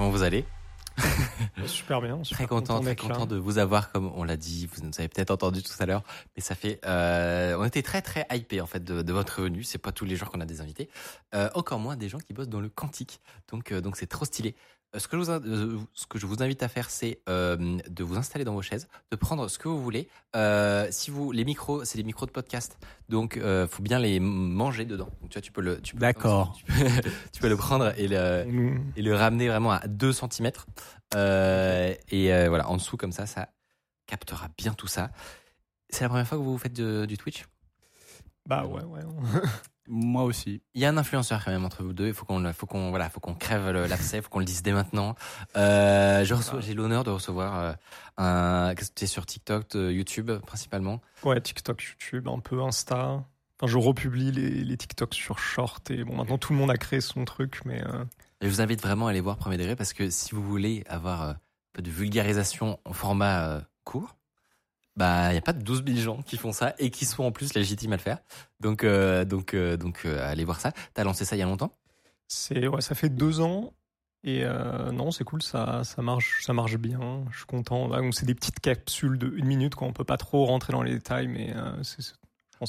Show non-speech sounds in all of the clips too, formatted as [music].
Comment vous allez? Super bien. Très content, très là. content de vous avoir, comme on l'a dit. Vous nous avez peut-être entendu tout à l'heure, mais ça fait. Euh, on était très très hypé en fait de, de votre venue. C'est pas tous les jours qu'on a des invités. Euh, encore moins des gens qui bossent dans le quantique. Donc euh, donc c'est trop stylé. Euh, Ce que, je vous, in- euh, ce que je vous invite à faire, c'est euh, de vous installer dans vos chaises, de prendre ce que vous voulez. Euh, si vous, les micros, c'est des micros de podcast, donc euh, faut bien les manger dedans. Donc, tu vois, tu peux le, tu peux, D'accord. tu peux, [laughs] tu peux le prendre et le, et le ramener vraiment à 2 cm. Et voilà, en dessous, comme ça, ça captera bien tout ça. C'est la première fois que vous faites de- du Twitch? Bah ouais, ouais. Moi aussi. Il y a un influenceur quand même entre vous deux. Il faut qu'on, faut qu'on, voilà, faut qu'on crève l'abcès, il faut qu'on le dise dès maintenant. Euh, je reçois- j'ai l'honneur de recevoir euh, un. Qu'est-ce que tu es sur TikTok, euh, YouTube principalement? Ouais, TikTok, YouTube, un peu Insta. Enfin, je republie les, les TikToks sur Short et bon, maintenant tout le monde a créé son truc, mais euh, Je vous invite vraiment à aller voir Premier Degré parce que si vous voulez avoir un peu de vulgarisation en format court, bah il n'y a pas de 12 000 gens qui font ça et qui sont en plus légitimes à le faire. Donc euh, donc euh, donc euh, allez voir ça. T'as lancé ça il y a longtemps? C'est ouais, ça fait deux ans. Et euh, non, c'est cool, ça, ça marche, ça marche bien. Je suis content. Là, donc, c'est des petites capsules de une minute, quoi. On peut pas trop rentrer dans les détails, mais c'est.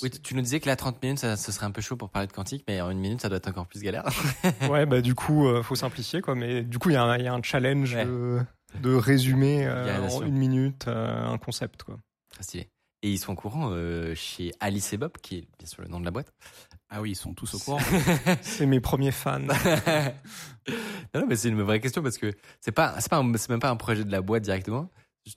Oui, tu- nous disais que là 30 minutes ça, ce serait un peu chaud pour parler de quantique, mais en une minute ça doit être encore plus galère. [laughs] ouais, bah du coup, euh, faut simplifier, quoi. Mais du coup, il y, a un- il y a un challenge Ouais. de, de résumer euh, en une minute euh, un concept, quoi. Très stylé. Et ils sont au courant euh, chez Alice et Bob, qui est bien sûr le nom de la boîte. Ah oui, ils sont tous au courant. [laughs] C'est mes premiers fans. non, non, mais c'est une vraie question parce que c'est pas, c'est pas, un- c'est même pas un projet de la boîte directement.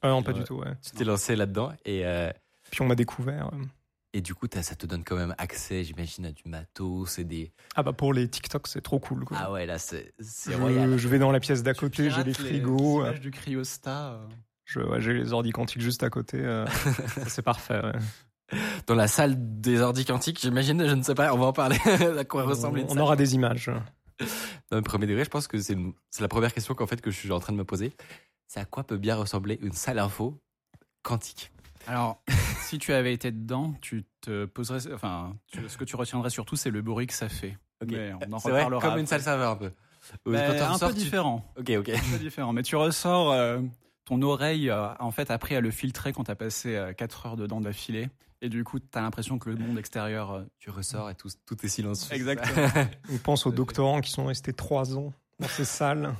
Ah non, pas Genre, du tout, ouais. Tu t'es lancé là-dedans et euh, Puis on m'a découvert. euh. et du coup ça te donne quand même accès, j'imagine, à du matos et des. Ah bah pour les TikTok, c'est trop cool. Quoi. Ah ouais, là c'est royal. je vais dans la pièce d'à côté, j'ai les frigos, euh, images du cryostat. Je- ouais, j'ai les ordi quantiques juste à côté. euh, [laughs] c'est parfait. ouais. Dans la salle des ordi quantiques, j'imagine, je ne sais pas, on va en parler. [laughs] à quoi ressemble une on salle. aura des images. [laughs] Dans le premier degré, je pense que c'est une- c'est la première question qu'en fait que je suis en train de me poser. C'est à quoi peut bien ressembler une salle info quantique? Alors, si tu avais été dedans, tu te poserais. Enfin, tu- ce que tu retiendrais surtout, c'est le bruit que ça fait. Mais on en C'est vrai, comme une salle serveur un peu. Ben, un peu tu- différent. Ok, ok. Un peu différent. Mais tu ressors. euh, ton oreille, euh, en fait, après, à le filtrer quand t'as passé 4 heures dedans d'affilée. Et du coup, t'as l'impression que le monde extérieur. euh, Tu ressors et tout, tout est silencieux. Exactement. [laughs] On pense aux doctorants qui sont restés trois ans dans ces salles,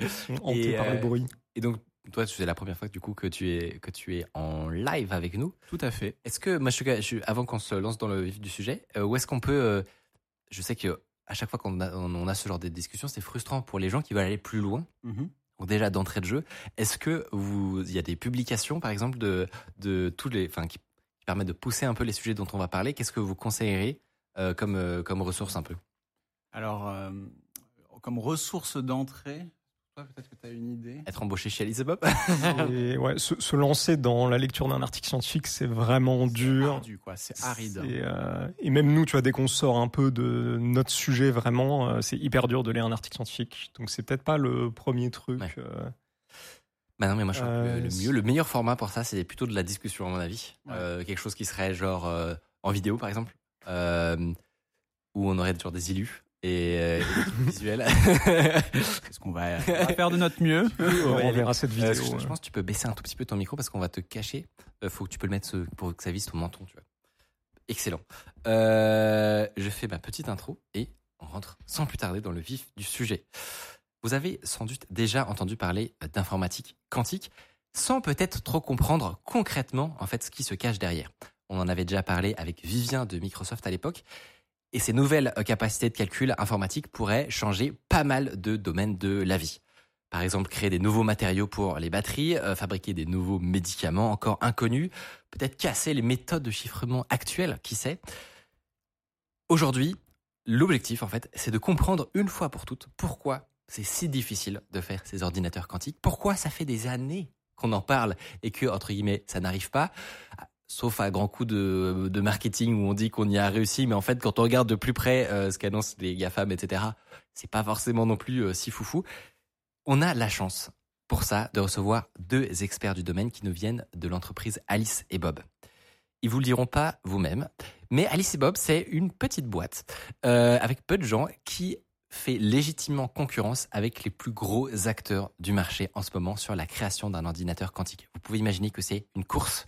Ils sont hantés par le euh, bruit. Et donc, toi, c'est la première fois du coup que tu es que tu es en live avec nous. Tout à fait. Est-ce que, avant qu'on se lance dans le vif du sujet, euh, où est-ce qu'on peut, euh, je sais que à chaque fois qu'on a, on a ce genre de discussion, c'est frustrant pour les gens qui veulent aller plus loin. Mhm. Donc déjà d'entrée de jeu, est-ce que vous, il y a des publications par exemple de tous les, enfin qui, permettent de pousser un peu les sujets dont on va parler? Qu'est-ce que vous conseillerez euh, comme euh, comme ressource un peu? Alors, euh, comme ressource d'entrée, toi, peut-être que tu as une idée. Être embauché chez Alice et Bob Et ouais, se, se lancer dans la lecture d'un article scientifique, c'est vraiment dur. Ardu, quoi. C'est aride. Et, euh, et même nous, tu vois, dès qu'on sort un peu de notre sujet, vraiment, euh, c'est hyper dur de lire un article scientifique. Donc c'est peut-être pas le premier truc. Ouais. euh, Bah non, mais moi je crois que le, mieux, le meilleur format pour ça, c'est plutôt de la discussion à mon avis. Ouais. Euh, quelque chose qui serait genre euh, en vidéo par exemple, euh, où on aurait genre des illus et, euh, et des trucs [laughs] visuels. [laughs] Est-ce qu'on va, on va faire de notre mieux [laughs] on Ouais, verra cette vidéo. Euh, je, je pense que tu peux baisser un tout petit peu ton micro parce qu'on va te cacher. Euh, faut que tu peux le mettre ce- pour que ça vise ton menton, tu vois. Excellent. Euh, je fais ma petite intro et on rentre sans plus tarder dans le vif du sujet. Vous avez sans doute déjà entendu parler d'informatique quantique sans peut-être trop comprendre concrètement en fait ce qui se cache derrière. On en avait déjà parlé avec Vivien de Microsoft à l'époque. Et ces nouvelles euh, capacités de calcul informatique pourraient changer pas mal de domaines de la vie. Par exemple, créer des nouveaux matériaux pour les batteries, euh, fabriquer des nouveaux médicaments encore inconnus, peut-être casser les méthodes de chiffrement actuelles, qui sait? Aujourd'hui, l'objectif, en fait, c'est de comprendre une fois pour toutes pourquoi c'est si difficile de faire ces ordinateurs quantiques, pourquoi ça fait des années qu'on en parle et que, entre guillemets, ça n'arrive pas sauf à grands coups de, marketing où on dit qu'on y a réussi, mais en fait, quand on regarde de plus près euh, ce qu'annoncent les GAFAM, etc., c'est pas forcément non plus euh, si foufou. On a la chance, pour ça, de recevoir deux experts du domaine qui nous viennent de l'entreprise Alice et Bob. Ils vous le diront pas vous-même, mais Alice et Bob, c'est une petite boîte euh, avec peu de gens qui fait légitimement concurrence avec les plus gros acteurs du marché en ce moment sur la création d'un ordinateur quantique. Vous pouvez imaginer que c'est une course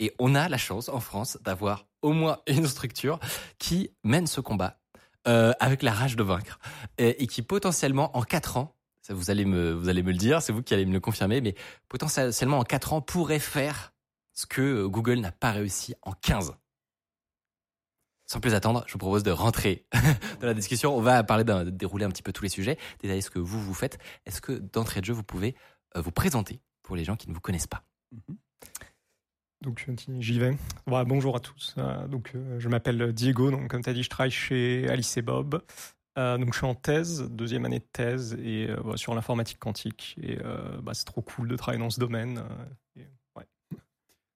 et on a la chance en France d'avoir au moins une structure qui mène ce combat euh, avec la rage de vaincre et, qui potentiellement en 4 ans, ça vous allez me vous allez me le dire, c'est vous qui allez me le confirmer, mais potentiellement en 4 ans pourrait faire ce que Google n'a pas réussi en 15. Sans plus attendre, je vous propose de rentrer [laughs] dans la discussion. On va parler de dérouler un petit peu tous les sujets, détailler ce que vous vous faites. Est-ce que d'entrée de jeu, vous pouvez euh, vous présenter pour les gens qui ne vous connaissent pas? Mm-hmm. Donc j'y vais. bonjour à tous. Euh, donc euh, je m'appelle Diego. Donc comme tu as dit, je travaille chez Alice et Bob. Euh, donc je suis en thèse, deuxième année de thèse et sur l'informatique quantique. Et bah, c'est trop cool de travailler dans ce domaine. Et,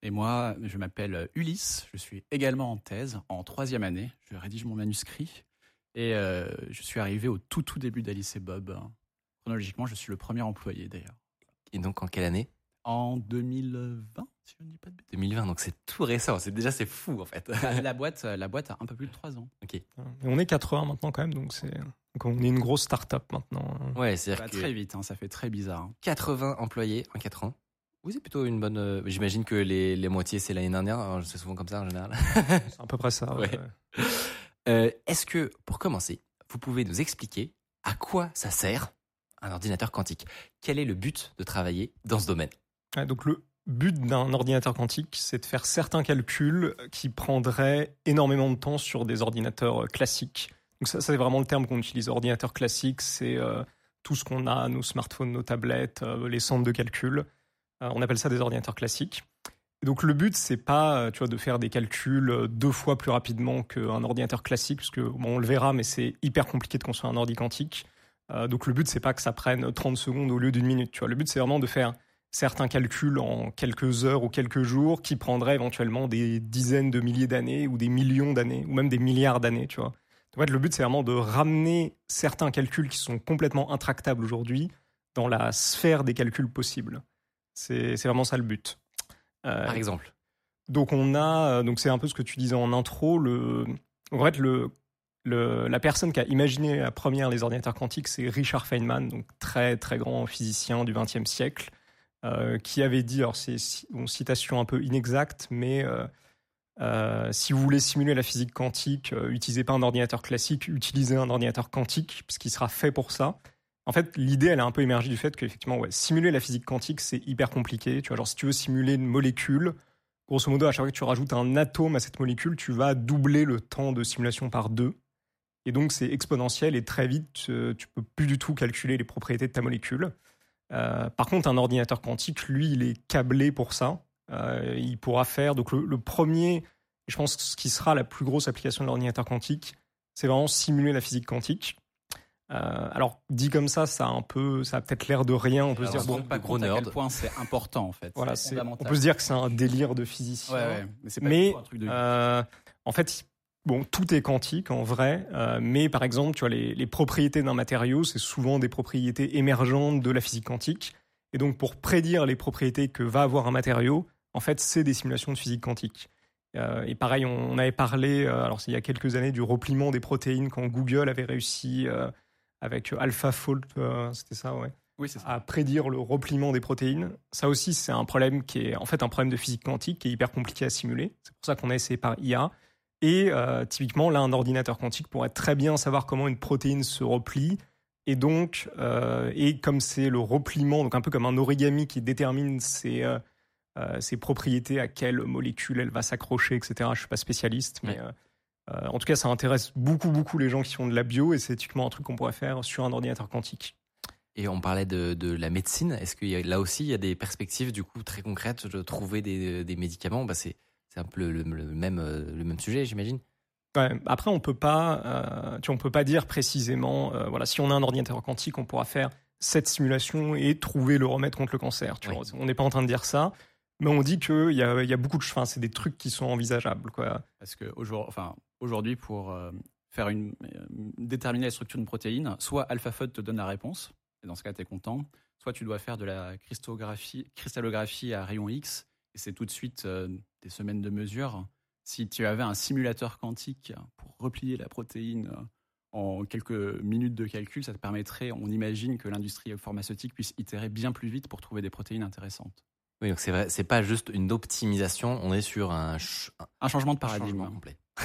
et moi, je m'appelle Ulysse. Je suis également en thèse, en troisième année. Je rédige mon manuscrit et je suis arrivé au tout tout début d'Alice et Bob. Chronologiquement, je suis le premier employé d'ailleurs. Et donc en quelle année? En 2020 si je ne dis pas de 2020, donc c'est tout récent. C'est déjà c'est fou en fait. la [laughs] boîte, la boîte a un peu plus de 3 ans. Ok. on est 80 maintenant quand même, donc c'est on est une grosse start-up maintenant. Ouais, c'est que... très vite. Hein, ça fait très bizarre. 80 hein. employés en 4 ans. Oui, c'est plutôt une bonne. Euh, j'imagine que les, les moitiés c'est l'année dernière. C'est souvent comme ça en général. [laughs] c'est à peu près ça. Ouais. Euh, Est-ce que pour commencer, vous pouvez nous expliquer à quoi ça sert un ordinateur quantique? Quel est le but de travailler dans ce domaine? Donc le but d'un ordinateur quantique, c'est de faire certains calculs qui prendraient énormément de temps sur des ordinateurs euh, classiques. Donc ça, c'est vraiment le terme qu'on utilise. Ordinateur classique, c'est euh, tout ce qu'on a, nos smartphones, nos tablettes, euh, les centres de calcul. on appelle ça des ordinateurs classiques. donc le but, c'est pas, tu vois, de faire des calculs deux fois plus rapidement qu'un ordinateur classique, parce que bon, on le verra, mais c'est hyper compliqué de construire un ordi quantique. donc le but, c'est pas que ça prenne 30 secondes au lieu d'une minute. Tu vois, le but, c'est vraiment de faire certains calculs en quelques heures ou quelques jours qui prendraient éventuellement des dizaines de milliers d'années ou des millions d'années ou même des milliards d'années, tu vois. En fait, le but, c'est vraiment de ramener certains calculs qui sont complètement intractables aujourd'hui dans la sphère des calculs possibles. C'est vraiment ça le but. Euh, Par exemple Donc, on a, donc c'est un peu ce que tu disais en intro. Le, en fait, le, le, la personne qui a imaginé la première les ordinateurs quantiques, c'est Richard Feynman, donc très très grand physicien du XXe siècle, euh, qui avait dit, alors c'est une citation un peu inexacte, mais euh, euh, si vous voulez simuler la physique quantique, utilisez pas un ordinateur classique, utilisez un ordinateur quantique, puisqu'il sera fait pour ça. En fait, l'idée, elle a un peu émergé du fait qu'effectivement, simuler la physique quantique, c'est hyper compliqué. Tu vois, genre, si tu veux simuler une molécule, grosso modo, à chaque fois que tu rajoutes un atome à cette molécule, tu vas doubler le temps de simulation par deux. Et donc, c'est exponentiel et très vite, tu peux plus du tout calculer les propriétés de ta molécule. Euh, par contre, un ordinateur quantique, lui, il est câblé pour ça. Euh, il pourra faire. Donc, le, premier, je pense, ce qui sera la plus grosse application de l'ordinateur quantique, c'est vraiment simuler la physique quantique. Euh, alors dit comme ça, ça a un peu, ça a peut-être l'air de rien. On peut se dire bon, pas gros nerd. À quel point c'est [laughs] important en fait. Voilà, on peut se dire que c'est un délire de physicien. Ouais, ouais. Mais, pas mais un truc de... en fait, Bon, tout est quantique en vrai, euh, mais par exemple, tu vois, les, les propriétés d'un matériau, c'est souvent des propriétés émergentes de la physique quantique. Et donc, pour prédire les propriétés que va avoir un matériau, en fait, c'est des simulations de physique quantique. Euh, et pareil, on, avait parlé, euh, alors il y a quelques années, du repliement des protéines quand Google avait réussi avec AlphaFold, c'était ça, ouais. Oui, ça. à prédire le repliement des protéines. Ça aussi, c'est un problème qui est en fait un problème de physique quantique qui est hyper compliqué à simuler. C'est pour ça qu'on a essayé par IA. Et euh, typiquement, là, un ordinateur quantique pourrait très bien savoir comment une protéine se replie. Et donc, euh, et comme c'est le repliement, donc un peu comme un origami qui détermine ses, euh, ses propriétés, à quelle molécule elle va s'accrocher, etc. Je suis pas spécialiste, mais en tout cas, ça intéresse beaucoup, beaucoup les gens qui font de la bio, et c'est typiquement un truc qu'on pourrait faire sur un ordinateur quantique. Et on parlait de, de la médecine. Est-ce que là aussi, il y a des perspectives du coup très concrètes de trouver des, des médicaments? Bah, C'est un peu le, le, même, euh, le même sujet, j'imagine. Ouais, après, on peut pas, euh, tu, on peut pas dire précisément, euh, voilà, si on a un ordinateur quantique, on pourra faire cette simulation et trouver le remède contre le cancer. Tu Oui. vois. On n'est pas en train de dire ça, mais on dit qu'il y a, il y a beaucoup de, enfin, c'est des trucs qui sont envisageables, quoi. Parce que aujourd'hui, enfin, aujourd'hui, pour euh, faire une, euh, déterminer la structure d'une protéine, soit AlphaFold te donne la réponse, et dans ce cas, tu es content, soit tu dois faire de la cristallographie, cristallographie à rayon X, et c'est tout de suite euh, des semaines de mesure. Si tu avais un simulateur quantique pour replier la protéine euh, en quelques minutes de calcul, ça te permettrait, on imagine que l'industrie pharmaceutique puisse itérer bien plus vite pour trouver des protéines intéressantes. Oui, donc c'est vrai, c'est pas juste une optimisation, on est sur un, ch- un Un changement de paradigme. changement complet. [laughs]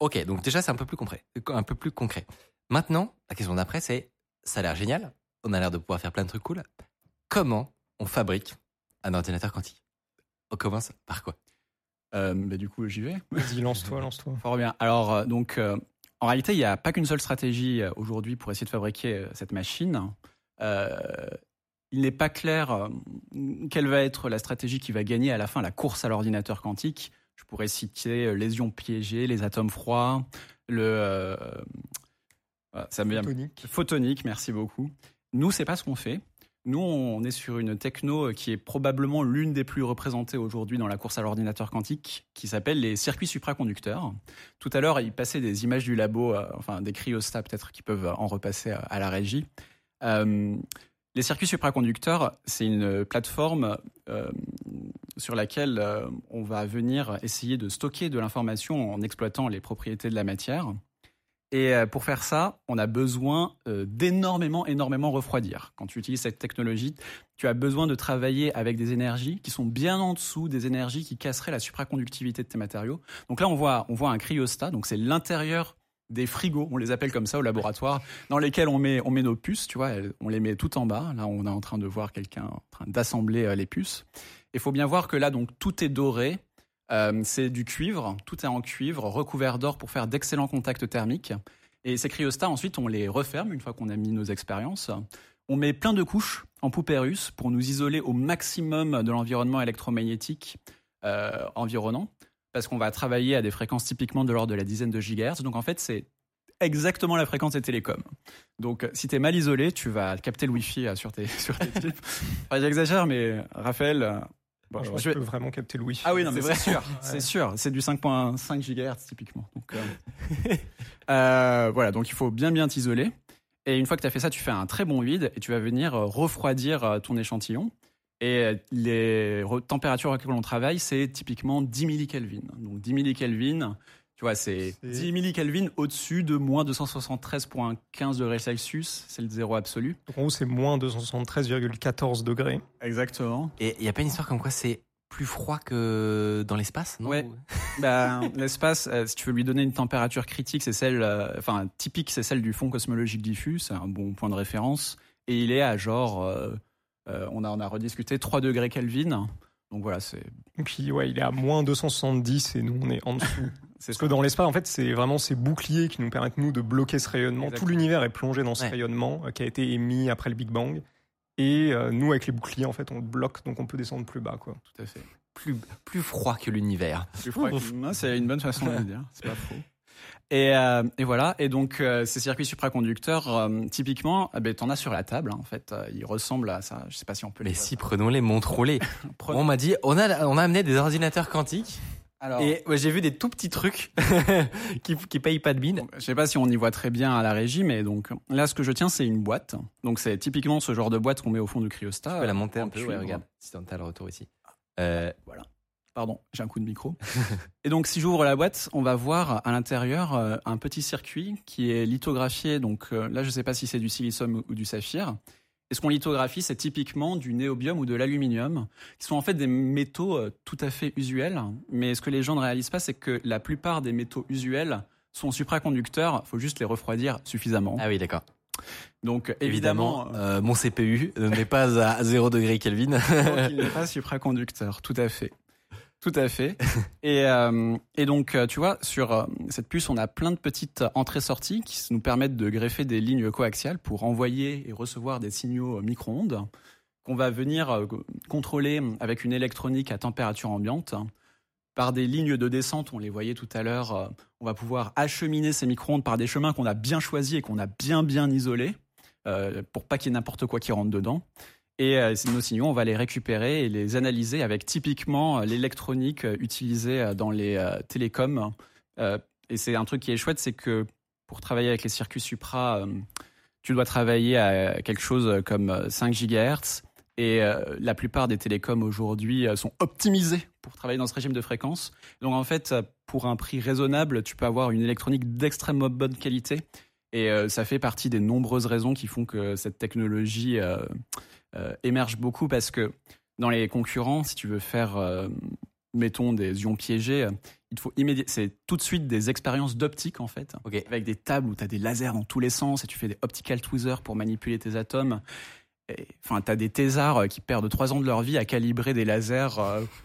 ok, donc déjà c'est un peu plus concret, un peu plus concret. Maintenant, la question d'après c'est, ça a l'air génial, on a l'air de pouvoir faire plein de trucs cool. Comment on fabrique un ordinateur quantique On commence par quoi? Euh, bah, du coup, j'y vais. Vas-y, [laughs] lance-toi, lance-toi. Fort bien. Alors, euh, donc, euh, en réalité, il n'y a pas qu'une seule stratégie aujourd'hui pour essayer de fabriquer cette machine. Euh, il n'est pas clair quelle va être la stratégie qui va gagner à la fin la course à l'ordinateur quantique. Je pourrais citer les ions piégés, les atomes froids, le. euh, ça me vient- Tonique. Photonique, merci beaucoup. Nous, c'est pas ce qu'on fait. Nous, on est sur une techno qui est probablement l'une des plus représentées aujourd'hui dans la course à l'ordinateur quantique, qui s'appelle les circuits supraconducteurs. Tout à l'heure, il passait des images du labo, euh, enfin des cryostats peut-être qui peuvent en repasser à, la régie. Euh, les circuits supraconducteurs, c'est une plateforme euh, sur laquelle on va venir essayer de stocker de l'information en exploitant les propriétés de la matière. Et euh, pour faire ça, on a besoin euh, d'énormément, énormément refroidir. Quand tu utilises cette technologie, tu as besoin de travailler avec des énergies qui sont bien en dessous des énergies qui casseraient la supraconductivité de tes matériaux. Donc là, on voit, on voit un cryostat, donc c'est l'intérieur des frigos, on les appelle comme ça au laboratoire, dans lesquels on met, on met nos puces, tu vois, on les met tout en bas. Là, on est en train de voir quelqu'un en train d'assembler euh, les puces. Il faut bien voir que là, donc, tout est doré. Euh, c'est du cuivre, tout est en cuivre, recouvert d'or pour faire d'excellents contacts thermiques. Et ces cryostats, ensuite, on les referme une fois qu'on a mis nos expériences. On met plein de couches en poupée pour nous isoler au maximum de l'environnement électromagnétique euh, environnant, parce qu'on va travailler à des fréquences typiquement de l'ordre de la dizaine de gigahertz. Donc en fait, c'est exactement la fréquence des télécoms. Donc si tu es mal isolé, tu vas capter le Wi-Fi euh, sur tes, [laughs] sur tes types. J'exagère, mais Raphaël... bon, Ouais, je- je je vais- peux vraiment capter le wifi. ah oui, non, mais [laughs] C'est sûr, c'est sûr. C'est du 5.5 GHz typiquement. Donc, euh, [laughs] euh, voilà, donc il faut bien bien t'isoler. Et une fois que tu as fait ça, tu fais un très bon vide et tu vas venir euh, refroidir ton échantillon. Et les re- températures auxquelles on travaille, c'est typiquement 10 millikelvin. Donc 10 millikelvin, tu vois, c'est C'est- 10 millikelvin au-dessus de moins 273,15 degrés Celsius. C'est le zéro absolu. Donc, en gros, c'est moins 273,14 degrés. Exactement. Et il y a pas une histoire comme quoi c'est plus froid que dans l'espace, non Ouais. [laughs] Bah, [laughs] l'espace, euh, si tu veux lui donner une température critique, c'est celle, euh, enfin typique, c'est celle du fond cosmologique diffus, c'est un bon point de référence. Et il est à genre, euh, euh, on a on a rediscuté 3 degrés Kelvin. Donc voilà, c'est Et puis, ouais, il est à moins 270 et nous, on est en dessous. [laughs] c'est Parce que dans l'espace, en fait, c'est vraiment ces boucliers qui nous permettent, nous, de bloquer ce rayonnement. Exactement. Tout l'univers est plongé dans ce Ouais. rayonnement euh, qui a été émis après le Big Bang. Et euh, nous, avec les boucliers, en fait, on le bloque, donc on peut descendre plus bas. Quoi. tout à fait. plus, plus froid que l'univers. Plus froid que- Non, c'est une bonne façon de le dire, [laughs] c'est pas faux. Et, euh, et voilà, et donc euh, ces circuits supraconducteurs, euh, typiquement, eh ben, t'en as sur la table, hein, en fait, ils ressemblent à ça, je sais pas si on peut Mais les si, prenons-les, montrons-les. [laughs] Prenons- On m'a dit, on a, on a amené des ordinateurs quantiques. Alors, Et ouais, j'ai vu des tout petits trucs [laughs] qui, qui payent pas de mine. Je sais pas si on y voit très bien à la régie, mais donc là, ce que je tiens, c'est une boîte. Donc c'est typiquement ce genre de boîte qu'on met au fond du cryostat. Tu peux la monter un peu, ouais, regarde. Si t'as le retour ici. Voilà. Pardon, j'ai un coup de micro. et donc si j'ouvre la boîte, on va voir à l'intérieur euh, un petit circuit qui est lithographié. Donc euh, là, je sais pas si c'est du silicium ou- ou du saphir. Et ce qu'on lithographie, c'est typiquement du néobium ou de l'aluminium, qui sont en fait des métaux euh, tout à fait usuels. Mais ce que les gens ne réalisent pas, c'est que la plupart des métaux usuels sont supraconducteurs. Il faut juste les refroidir suffisamment. Ah oui, d'accord. Donc Évidemment, évidemment, euh, mon CPU [laughs] n'est pas à 0 degré Kelvin. Donc, il n'est pas supraconducteur, tout à fait. Tout à fait. [laughs] et, euh, et donc, euh, tu vois, sur euh, cette puce, on a plein de petites entrées-sorties qui nous permettent de greffer des lignes coaxiales pour envoyer et recevoir des signaux micro-ondes qu'on va venir contrôler avec une électronique à température ambiante. Par des lignes de descente, on les voyait tout à l'heure, on va pouvoir acheminer ces micro-ondes par des chemins qu'on a bien choisis et qu'on a bien bien isolés pour pas qu'il y ait n'importe quoi qui rentre dedans. Et euh, nos signaux, on va les récupérer et les analyser avec typiquement euh, l'électronique euh, utilisée dans les télécoms. et c'est un truc qui est chouette, c'est que pour travailler avec les circuits supra, tu dois travailler à quelque chose comme 5 GHz. Et la plupart des télécoms aujourd'hui sont optimisés pour travailler dans ce régime de fréquence. Donc en fait, pour un prix raisonnable, tu peux avoir une électronique d'extrêmement bonne qualité. Et ça fait partie des nombreuses raisons qui font que cette technologie émerge beaucoup parce que dans les concurrents, si tu veux faire, euh, mettons, des ions piégés, il faut immédiatement, c'est tout de suite des expériences d'optique en fait, avec des tables où tu as des lasers dans tous les sens et tu fais des optical tweezers pour manipuler tes atomes. Enfin, tu as des thésards euh, qui perdent trois ans de leur vie à calibrer des lasers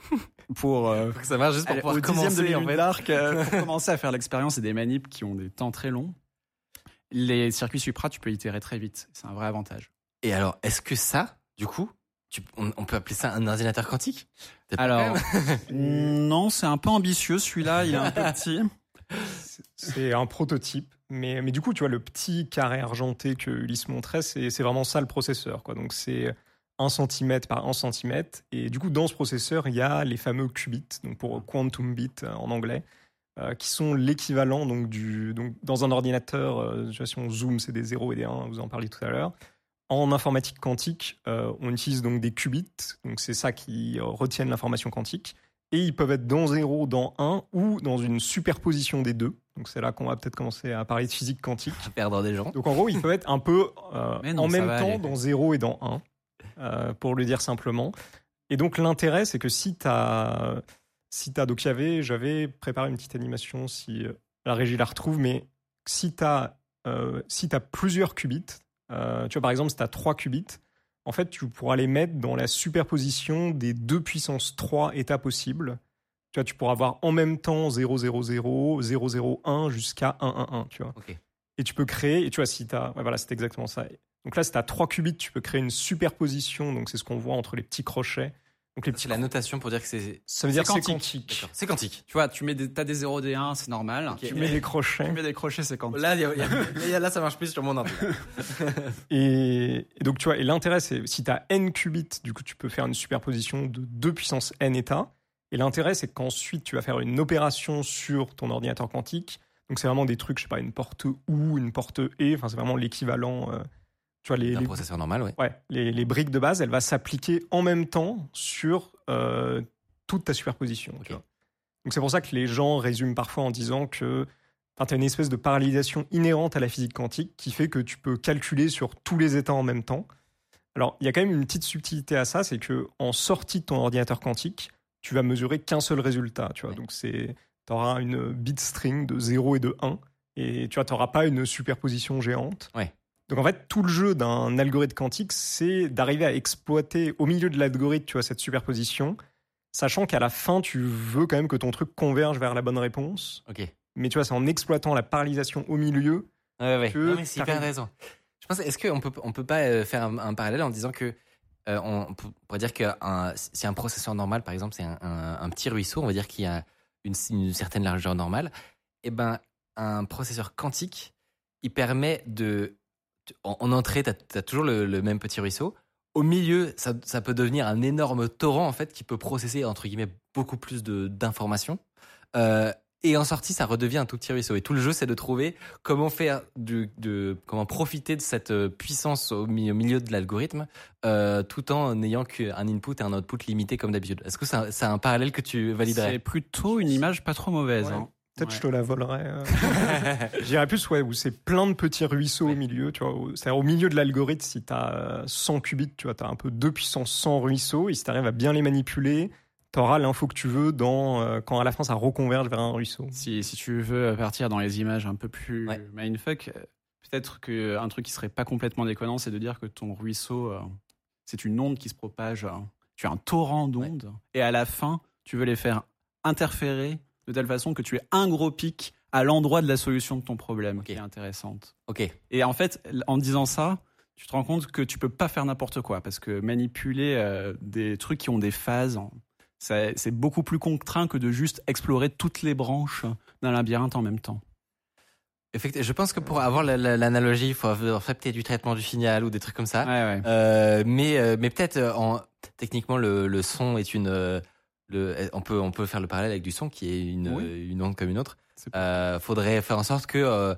[laughs] pour ça marche juste pour pouvoir commencer en fait. pour [laughs] commencer à faire l'expérience et des manips qui ont des temps très longs. Les circuits Supra, tu peux itérer très vite. C'est un vrai avantage. Et alors, est-ce que ça, du coup, on, peut appeler ça un ordinateur quantique? Alors, [laughs] non, c'est un peu ambitieux celui-là, il est un peu petit. C'est un prototype, mais, mais du coup, tu vois, le petit carré argenté que Ulysse montrait, c'est vraiment ça le processeur. Quoi. Donc, c'est 1 cm par 1 cm. Et du coup, dans ce processeur, il y a les fameux qubits, donc pour quantum bit en anglais, euh, qui sont l'équivalent donc, du, donc, dans un ordinateur, euh, si on zoom, c'est des 0 et des 1, vous en parliez tout à l'heure. En informatique quantique, euh, on utilise donc des qubits, donc c'est ça qui retiennent l'information quantique, et ils peuvent être dans 0, dans 1 ou dans une superposition des deux. Donc c'est là qu'on va peut-être commencer à parler de physique quantique. Perdre des gens. Donc en gros, ils peuvent être un peu euh, [laughs] en même temps dans 0 et dans 1, euh, pour le dire simplement. Et donc l'intérêt, c'est que si tu as... Si as, donc j'avais préparé une petite animation, si la régie la retrouve, mais si tu as, si as plusieurs qubits, euh, tu vois, par exemple, si tu as 3 qubits, en fait, tu pourras les mettre dans la superposition des deux puissances 3 états possibles. Tu vois, tu pourras avoir en même temps 0, 0, 0, 0, 0, 1 jusqu'à 1, 1, 1, tu vois. Et tu peux créer, et tu vois, si tu as, ouais, voilà, c'est exactement ça. Donc là, si tu as 3 qubits, tu peux créer une superposition, donc c'est ce qu'on voit entre les petits crochets. Donc c'est la notation pour dire que c'est. Ça veut dire que c'est quantique. C'est quantique. Tu vois, tu mets des, as des 0 des 1, c'est normal. Tu mets des crochets. Tu mets des crochets, c'est quantique. Là, [laughs] là, ça marche plus sur mon ordre. [laughs] et, et, donc tu vois, et l'intérêt c'est si tu as n qubits, du coup tu peux faire une superposition de 2 puissance n états. Et l'intérêt c'est qu'ensuite tu vas faire une opération sur ton ordinateur quantique. Donc c'est vraiment des trucs, je sais pas, une porte OU, une porte E. Enfin c'est vraiment l'équivalent. Euh, les, un processeur normal, ouais. ouais les, briques de base, elle va s'appliquer en même temps sur euh, toute ta superposition. Donc c'est pour ça que les gens résument parfois en disant que tu as une espèce de parallélisation inhérente à la physique quantique qui fait que tu peux calculer sur tous les états en même temps. Alors il y a quand même une petite subtilité à ça, c'est que en sortie de ton ordinateur quantique, tu vas mesurer qu'un seul résultat. Tu vois, donc c'est tu auras une bit string de 0 et de 1 et tu n'auras pas une superposition géante. Ouais. Donc en fait, tout le jeu d'un algorithme quantique, c'est d'arriver à exploiter au milieu de l'algorithme, tu vois, cette superposition, sachant qu'à la fin, tu veux quand même que ton truc converge vers la bonne réponse. Ok. Mais tu vois, c'est en exploitant la parallélisation au milieu ouais, ouais. que. Non, mais c'est hyper raison. Je pense, est-ce qu'on peut, on peut pas euh, faire un, parallèle en disant que euh, on pourrait dire que si un processeur normal, par exemple, c'est un, petit ruisseau, on va dire qu'il y a une, une certaine largeur normale, et eh ben un processeur quantique, il permet de en, entrée, tu as, toujours le, même petit ruisseau. Au milieu, ça, peut devenir un énorme torrent en fait qui peut processer entre guillemets beaucoup plus d'informations. Euh, et en sortie, ça redevient un tout petit ruisseau. Et tout le jeu, c'est de trouver comment faire de, comment profiter de cette euh, puissance au, milieu de l'algorithme, euh, tout en n'ayant qu'un input et un output limité comme d'habitude. Est-ce que c'est un, parallèle que tu validerais? C'est plutôt une image pas trop mauvaise. Hein. Peut-être je te la volerais. Euh. [laughs] J'irais plus, ouais, où c'est plein de petits ruisseaux au milieu, tu vois. C'est-à-dire au milieu de l'algorithme, si tu as 100 qubits, tu vois, tu as un peu 2 puissance 100 ruisseaux, et si tu arrives à bien les manipuler, tu auras l'info que tu veux dans, euh, quand à la fin ça reconverge vers un ruisseau. Si, si tu veux partir dans les images un peu plus mindfuck, euh, peut-être qu'un truc qui serait pas complètement déconnant, c'est de dire que ton ruisseau, c'est une onde qui se propage. Tu as un torrent d'ondes, et à la fin, tu veux les faire interférer de telle façon que tu aies un gros pic à l'endroit de la solution de ton problème, qui est intéressante. Ok. Et en fait, en disant ça, tu te rends compte que tu peux pas faire n'importe quoi parce que manipuler euh, des trucs qui ont des phases, c'est beaucoup plus contraint que de juste explorer toutes les branches d'un labyrinthe en même temps. Effectivement, je pense que pour avoir l'analogie, il faut fait peut-être du traitement du signal ou des trucs comme ça. Ouais, ouais. Euh, mais euh, mais peut-être en techniquement le, le son est une le, on peut on peut faire le parallèle avec du son qui est une Oui. une onde comme une autre. Euh, faudrait faire en sorte que euh,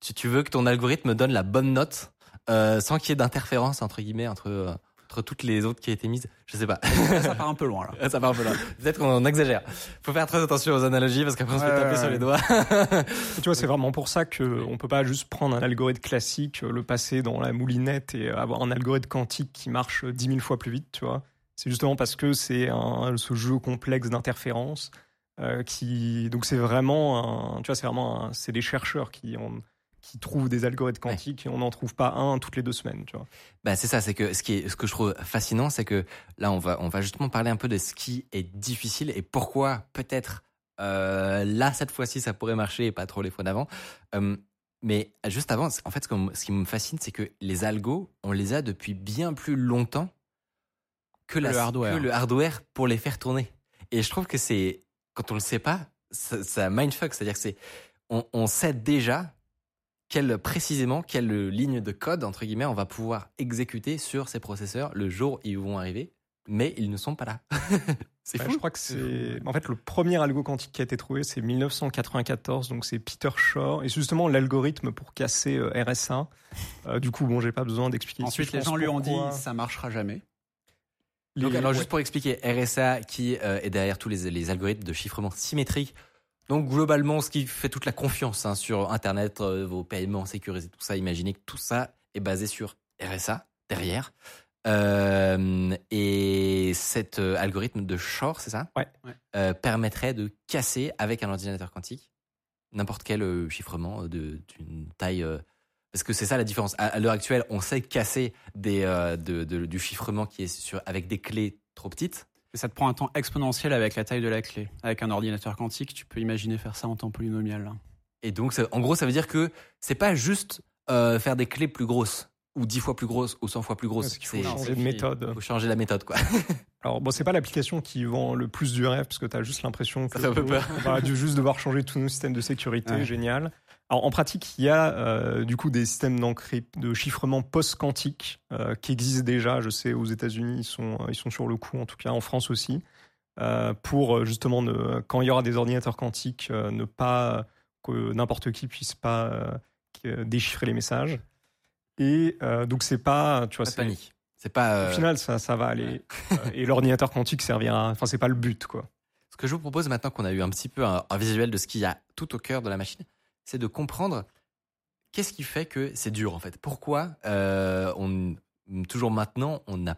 si tu veux que ton algorithme donne la bonne note euh, sans qu'il y ait d'interférence entre guillemets entre euh, entre toutes les autres qui ont été mises. Je sais pas. ça part un peu loin [laughs] là. ça part un peu là. Peut-être qu'on exagère. Faut faire très attention aux analogies parce qu'après on se fait taper sur les doigts. [laughs] Tu vois, c'est vraiment pour ça que on peut pas juste prendre un algorithme classique, euh, le passer dans la moulinette et avoir un algorithme quantique qui marche 10 000 fois plus vite, tu vois. C'est justement parce que c'est un, ce jeu complexe d'interférences euh, qui, donc c'est vraiment un, tu vois, c'est vraiment c'est des chercheurs qui ont, qui trouvent des algorithmes quantiques et on n'en trouve pas un toutes les deux semaines, tu vois. Bah c'est ça, c'est que ce qui est ce que je trouve fascinant, c'est que là on va on va justement parler un peu de ce qui est difficile et pourquoi peut-être euh, là cette fois-ci ça pourrait marcher et pas trop les fois d'avant. Euh, mais juste avant, en fait ce, ce qui me fascine, c'est que les algos, on les a depuis bien plus longtemps que, la- Le hardware. que le hardware pour les faire tourner. Et je trouve que c'est quand on le sait pas, ça, ça mindfuck, c'est-à-dire que c'est on, on sait déjà quelle précisément quelle ligne de code entre guillemets on va pouvoir exécuter sur ces processeurs le jour où ils vont arriver, mais ils ne sont pas là. [laughs] c'est Ouais, fou. je crois que c'est. En fait, le premier algo quantique qui a été trouvé, c'est 1994, donc c'est Peter Shor. Et justement l'algorithme pour casser euh, RSA. Euh, du coup, bon, j'ai pas besoin d'expliquer. Ensuite, les gens lui ont dit ça marchera jamais. Donc alors ouais. juste pour expliquer, RSA qui euh, est derrière tous les, les algorithmes de chiffrement symétrique. Donc globalement, ce qui fait toute la confiance hein, sur Internet, euh, vos paiements sécurisés, tout ça, imaginez que tout ça est basé sur RSA derrière. Euh, et cet euh, algorithme de Shor, c'est ça? Ouais. Ouais. Euh, permettrait de casser avec un ordinateur quantique n'importe quel euh, chiffrement d'une taille. Parce que c'est ça la différence. À, à l'heure actuelle, on sait casser des, euh, de- de- du chiffrement qui est sur, avec des clés trop petites. Et ça te prend un temps exponentiel avec la taille de la clé. Avec un ordinateur quantique, tu peux imaginer faire ça en temps polynomial. là. Et donc, ça- en gros, ça veut dire que c'est pas juste euh, faire des clés plus grosses ou 10 fois plus grosses ou 100 fois plus grosses. Parce qu'il faut changer de méthode. faut changer la méthode, quoi. [laughs] Alors, bon, c'est pas l'application qui vend le plus du rêve, parce que tu as juste l'impression que. Ça fait un peu peur. On va dû juste devoir changer tous nos systèmes de sécurité. Ouais. Génial. Alors, en pratique, il y a euh, du coup des systèmes de chiffrement post-quantique euh, qui existent déjà. Je sais, aux États-Unis, ils sont, ils sont sur le coup, en tout cas en France aussi, euh, pour euh, justement, ne, quand il y aura des ordinateurs quantiques, euh, ne pas que n'importe qui puisse pas euh, déchiffrer les messages. Et euh, donc, c'est pas, tu vois, c'est- panique. C'est pas. au euh, final, ça, ça va aller. Euh, et l'ordinateur quantique servira. Enfin, c'est pas le but, quoi. Ce que je vous propose maintenant qu'on a eu un petit peu un, un visuel de ce qu'il y a tout au cœur de la machine, c'est de comprendre qu'est-ce qui fait que c'est dur en fait. Pourquoi euh, on, toujours maintenant on n'a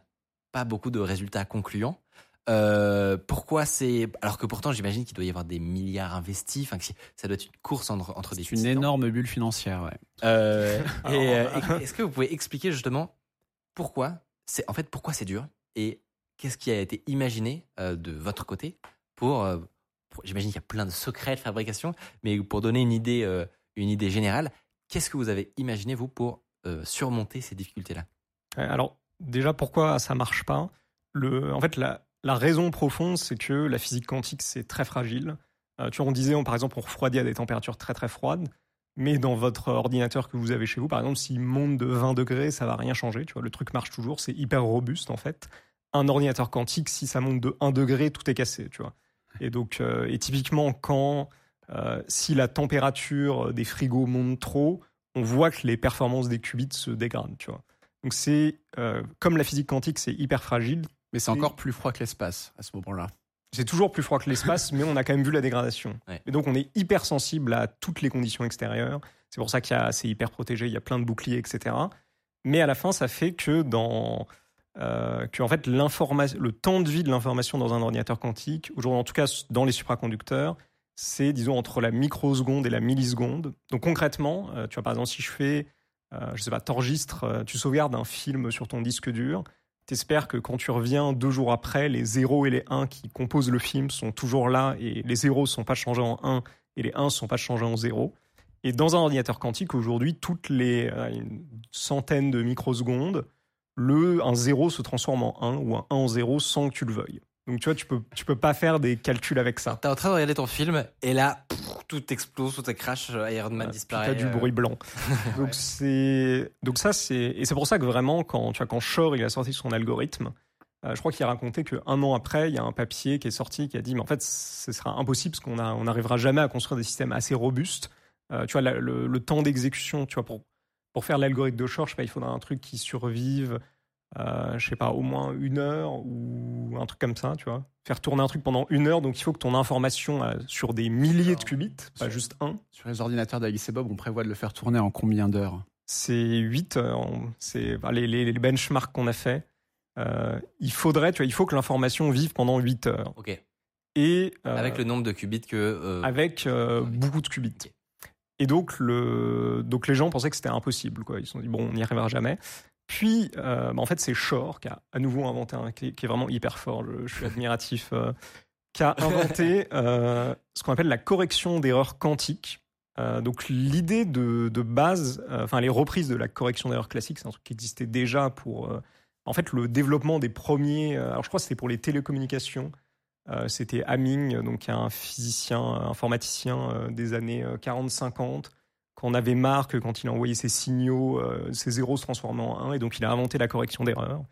pas beaucoup de résultats concluants. Euh, pourquoi c'est alors que pourtant j'imagine qu'il doit y avoir des milliards investis. Enfin, ça doit être une course entre, entre des C'est une énorme bulle financière. Ouais. Euh, et, [laughs] euh, est-ce que vous pouvez expliquer justement pourquoi c'est en fait pourquoi c'est dur et qu'est-ce qui a été imaginé euh, de votre côté pour, pour- j'imagine qu'il y a plein de secrets de fabrication mais pour donner une idée euh, une idée générale qu'est-ce que vous avez imaginé vous pour euh, surmonter ces difficultés là Alors, déjà, pourquoi ça marche pas? Le, En fait, la, la raison profonde, c'est que la physique quantique, c'est très fragile. Euh, tu vois, on disait, par exemple, on refroidit à des températures très très froides, mais dans votre ordinateur que vous avez chez vous, par exemple, s'il monte de 20 degrés, ça va rien changer. Tu vois, le truc marche toujours, c'est hyper robuste en fait. Un ordinateur quantique, si ça monte de 1 degré, tout est cassé, tu vois. Et donc, euh, et typiquement, quand euh, si la température des frigos monte trop, on voit que les performances des qubits se dégradent, tu vois. Donc c'est comme la physique quantique, c'est hyper fragile. Mais c'est encore plus froid que l'espace à ce moment-là. C'est toujours plus froid que l'espace, mais on a quand même vu la dégradation. Ouais. Et donc on est hyper sensible à toutes les conditions extérieures. C'est pour ça qu'il y a, c'est hyper protégé. Il y a plein de boucliers, etc. Mais à la fin, ça fait que dans euh, que en fait le temps de vie de l'information dans un ordinateur quantique, aujourd'hui en tout cas dans les supraconducteurs, c'est disons entre la microseconde et la milliseconde. Donc concrètement, euh, tu vois par exemple si je fais, euh, je sais pas, t'enregistres, euh, tu sauvegardes un film sur ton disque dur, T'espères que quand tu reviens deux jours après, les 0 et les 1 qui composent le film sont toujours là et les 0 ne sont pas changés en 1 et les 1 ne sont pas changés en 0. Et dans un ordinateur quantique, aujourd'hui, toutes les euh, une centaine de microsecondes, le, un 0 se transforme en 1 ou un 1 en 0 sans que tu le veuilles. Donc tu vois, tu peux, tu peux pas faire des calculs avec ça. T'es en train de regarder ton film et là, pff, tout explose, tout crash, Iron Man Ouais, disparaît. T'as du euh, bruit blanc. [laughs] donc Ouais. c'est donc ça c'est et c'est pour ça que vraiment quand tu vois quand Shor il a sorti son algorithme, euh, je crois qu'il a raconté que un an après il y a un papier qui est sorti qui a dit mais en fait ce sera impossible parce qu'on a on n'arrivera jamais à construire des systèmes assez robustes. Euh, tu vois la- le, le temps d'exécution, tu vois pour pour faire l'algorithme de Shor, je sais pas, il faudra un truc qui survive. Euh, je sais pas, au moins une heure ou un truc comme ça, tu vois. Faire tourner un truc pendant une heure, donc il faut que ton information euh, sur des milliers de qubits, pas juste un, Sur les ordinateurs d'Alice et Bob, on prévoit de le faire tourner en combien d'heures? C'est 8 heures. C'est bah, les, les, les benchmarks qu'on a fait. Euh, il faudrait, tu vois, il faut que l'information vive pendant 8 heures. Ok. Et euh, Avec le nombre de qubits que. euh, avec euh, beaucoup de qubits. Et donc, le, donc les gens pensaient que c'était impossible. Quoi. Ils se sont dit, bon, on n'y arrivera jamais. Puis, euh, bah, en fait, c'est Shor qui a à nouveau inventé un qui est, qui est vraiment hyper fort. Je, je suis admiratif. euh, qui a inventé [laughs] euh, ce qu'on appelle la correction d'erreurs quantiques. Donc, l'idée de, de base, enfin, les reprises de la correction d'erreurs classique, c'est un truc qui existait déjà pour. en fait, le développement des premiers. alors, je crois que c'était pour les télécommunications. C'était Hamming, donc un physicien, informaticien des années euh, 40-50, qu'on avait marre que quand il envoyait ses signaux, euh, ses zéros se transformaient en 1, et donc il a inventé la correction d'erreurs.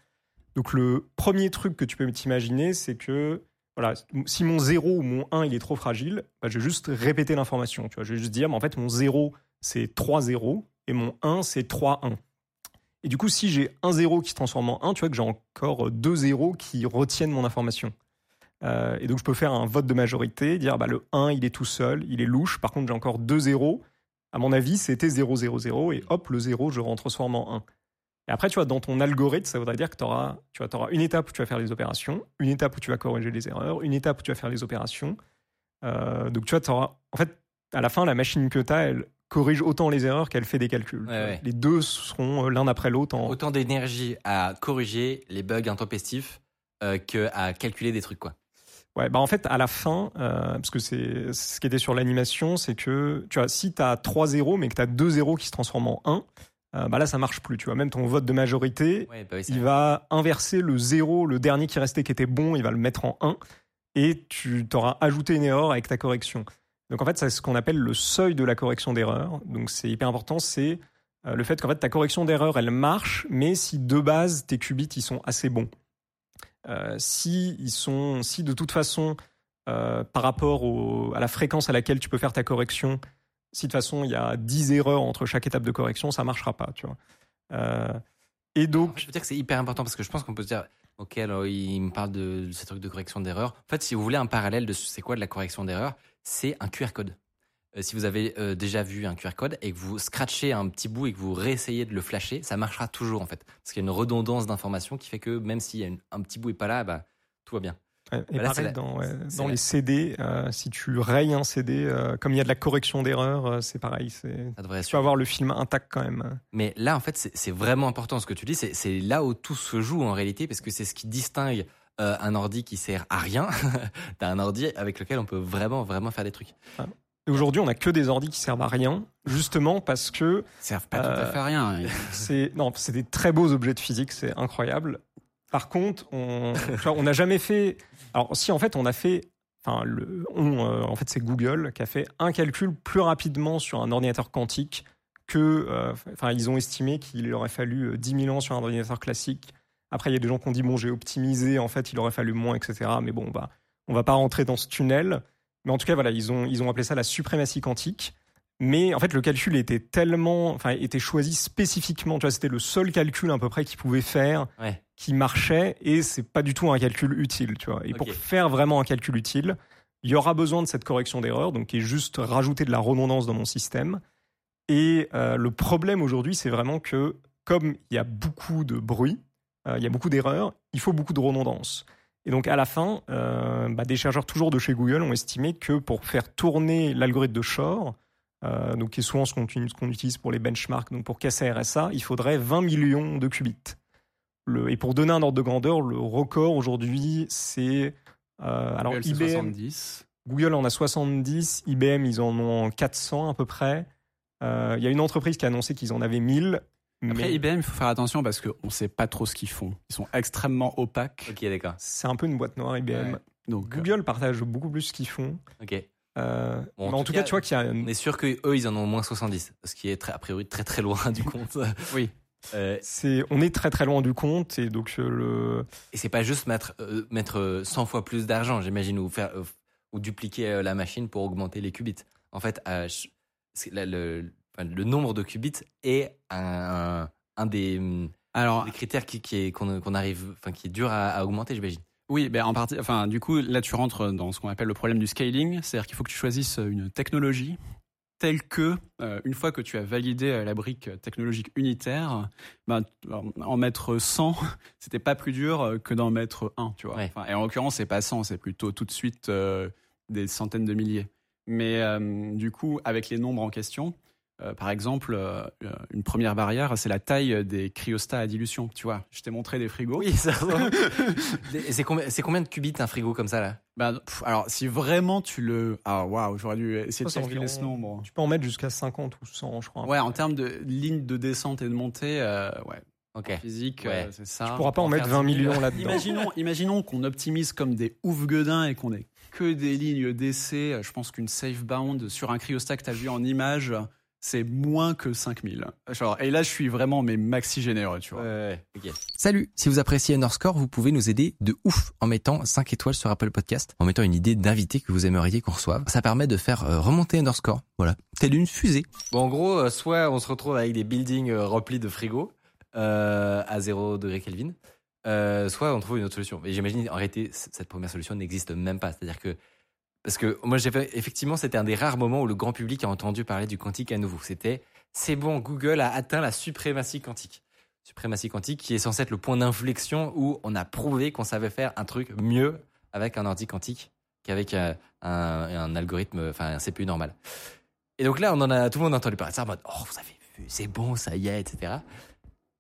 Donc le premier truc que tu peux t'imaginer, c'est que voilà, si mon 0 ou mon 1 il est trop fragile, bah, je vais juste répéter l'information. Je vais juste dire, mais en fait, mon 0 c'est 3 0 et mon 1 c'est 3 1. Et du coup, si j'ai un 0 qui se transforme en 1, tu vois que j'ai encore deux 0 qui retiennent mon information. Euh, et donc, je peux faire un vote de majorité, dire bah, le 1, il est tout seul, il est louche. Par contre, j'ai encore deux zéros. À mon avis, c'était 0, 0, 0. Et hop, le 0, je retransforme en 1. Et après, tu vois, dans ton algorithme, ça voudrait dire que tu auras, tu vois, auras une étape où tu vas faire les opérations, une étape où tu vas corriger les erreurs, une étape où tu vas faire les opérations. Euh, donc, tu vois, auras. En fait, à la fin, la machine que tu as, elle corrige autant les erreurs qu'elle fait des calculs. Ouais, ouais. Les deux seront euh, l'un après l'autre en, Autant d'énergie à corriger les bugs intempestifs euh, que à calculer des trucs, quoi. Ouais, bah en fait, à la fin, euh, parce que c'est ce qui était sur l'animation, c'est que, tu vois, si tu as 3 zéros, mais que tu as 2 zéros qui se transforment en 1, euh, bah là, ça marche plus, tu vois. Même ton vote de majorité, Ouais, bah oui, il va inverser le 0, le dernier qui restait qui était bon, il va le mettre en 1, et tu t'auras ajouté une erreur avec ta correction. Donc en fait, c'est ce qu'on appelle le seuil de la correction d'erreur. Donc c'est hyper important, c'est euh, le fait qu'en fait ta correction d'erreur, elle marche, mais si de base tes qubits ils sont assez bons. Euh, si ils sont, si de toute façon euh, par rapport à la fréquence à laquelle tu peux faire ta correction, si de toute façon il y a 10 erreurs entre chaque étape de correction, ça marchera pas, tu vois. Euh, et donc Je veux dire que c'est hyper important parce que je pense qu'on peut se dire, ok, alors il me parle de, ces trucs de correction d'erreur. En fait, si vous voulez un parallèle de ce- c'est quoi de la correction d'erreur, c'est un QR code. Euh, si vous avez euh, déjà vu un QR code et que vous scratchez un petit bout et que vous réessayez de le flasher, ça marchera toujours en fait. Parce qu'il y a une redondance d'informations qui fait que même s'il y a une- un petit bout est pas là, bah, tout va bien. Ouais, Et Bah pareil, dans, ouais, les CD, euh, si tu rayes un CD, euh, comme il y a de la correction d'erreur, c'est pareil. c'est- Ça devrait Tu vas avoir le film intact quand même. Mais là, en fait, c'est vraiment important ce que tu dis. C'est- là où tout se joue en réalité, parce que c'est ce qui distingue un ordi qui sert à rien [laughs] d'un ordi avec lequel on peut vraiment, vraiment faire des trucs. Et aujourd'hui, on a que des ordis qui servent à rien, justement parce que Ils servent pas tout à Euh, fait à rien. c'est non, c'est des très beaux objets de physique, c'est incroyable. Par contre, on on n'a jamais fait. Alors si en fait on a fait, enfin le, on, euh, en fait c'est Google qui a fait un calcul plus rapidement sur un ordinateur quantique que, euh, enfin ils ont estimé qu'il aurait fallu euh, 10 000 ans sur un ordinateur classique. Après il y a des gens qui ont dit bon j'ai optimisé, en fait il aurait fallu moins, etc. Mais bon bah on va pas rentrer dans ce tunnel. Mais en tout cas voilà ils ont ils ont appelé ça la suprématie quantique. Mais en fait, le calcul était tellement, enfin, était choisi spécifiquement. Tu vois, c'était le seul calcul à peu près qu'ils pouvaient faire Ouais. qui marchait et c'est pas du tout un calcul utile, tu vois. Et pour faire vraiment un calcul utile, il y aura besoin de cette correction d'erreur, donc qui est juste rajouter de la redondance dans mon système. Et euh, le problème aujourd'hui, c'est vraiment que comme il y a beaucoup de bruit, euh, il y a beaucoup d'erreurs, il faut beaucoup de redondance. Et donc à la fin, euh, bah, des chercheurs toujours de chez Google ont estimé que pour faire tourner l'algorithme de Shor, euh, donc qui est souvent ce qu'on ce qu'on utilise pour les benchmarks, donc pour casser RSA, il faudrait 20 millions de qubits. le, et pour donner un ordre de grandeur, le record aujourd'hui, c'est euh, alors IBM, 70. Google en a 70, IBM ils en ont 400 à peu près. Euh, Il y a une entreprise qui a annoncé qu'ils en avaient 1000. Après, mais IBM, il faut faire attention parce qu'on ne sait pas trop ce qu'ils font. Ils sont extrêmement opaques. Ok, d'accord. c'est un peu une boîte noire IBM. Ouais. Donc, euh, Google partage beaucoup plus ce qu'ils font. Ok. Euh, Bon, en mais en tout cas, cas, tu vois qu'il y a On est sûr que eux, ils en ont au moins 70, ce qui est très, a priori très très loin du compte. [laughs] oui. Euh, c'est on est très très loin du compte et donc le et c'est pas juste mettre euh, mettre euh, 100 fois plus d'argent, j'imagine, ou faire euh, ou dupliquer la machine pour augmenter les qubits. En fait, euh, la- le, le nombre de qubits est un, des, Alors, des critères qui, qui est qu'on arrive, enfin qui est dur à, à augmenter, j'imagine. Oui, ben en partie. Enfin, du coup, là, tu rentres dans ce qu'on appelle le problème du scaling, c'est-à-dire qu'il faut que tu choisisses une technologie telle que, euh, une fois que tu as validé euh, la brique technologique unitaire, ben, en mettre 100, [laughs] c'était pas plus dur euh, que d'en mettre un, tu vois. Ouais. Enfin, et en l'occurrence, c'est pas 100, c'est plutôt tout de suite euh, des centaines de milliers. Mais euh, du coup, avec les nombres en question, euh, par exemple, euh, une première barrière, c'est la taille des cryostats à dilution. Tu vois, je t'ai montré des frigos. Oui, ça. [laughs] C'est combien, c'est combien de qubits un frigo comme ça là? Pff, alors, si vraiment tu le. Ah, waouh, j'aurais dû essayer de calculer ce nombre. tu peux en mettre jusqu'à 50 ou 100 je crois. Ouais, en termes de ligne de descente et de montée, euh, ouais, Ok. physique, Ouais. euh, c'est ça. Tu pourras pas en mettre faire 20 10 000. millions là-dedans. Imaginons, [laughs] imaginons qu'on optimise comme des ouf gueudins et qu'on ait que des lignes d'essai. Je pense qu'une safe bound sur un cryostat que tu as vu en image, c'est moins que 5000. Genre, et là, je suis vraiment mais maxi généreux, tu vois. Ouais. Salut, si vous appréciez Underscore, vous pouvez nous aider de ouf en mettant 5 étoiles sur Apple Podcast, en mettant une idée d'invité que vous aimeriez qu'on reçoive. Ça permet de faire euh, remonter Underscore, voilà, telle une fusée. Bon, en gros, euh, soit on se retrouve avec des buildings euh, remplis de frigos euh, à 0 degré Kelvin, euh, soit on trouve une autre solution. Et j'imagine, en réalité, cette première solution n'existe même pas. C'est-à-dire que parce que moi, j'ai fait, effectivement, c'était un des rares moments où le grand public a entendu parler du quantique à nouveau. C'était, c'est bon, Google a atteint la suprématie quantique. Suprématie quantique qui est censé être le point d'inflexion où on a prouvé qu'on savait faire un truc mieux avec un ordi quantique qu'avec euh, un, algorithme, enfin un CPU normal. Et donc là, tout le monde a entendu parler de ça en mode, oh, vous avez vu, c'est bon, ça y est, etc.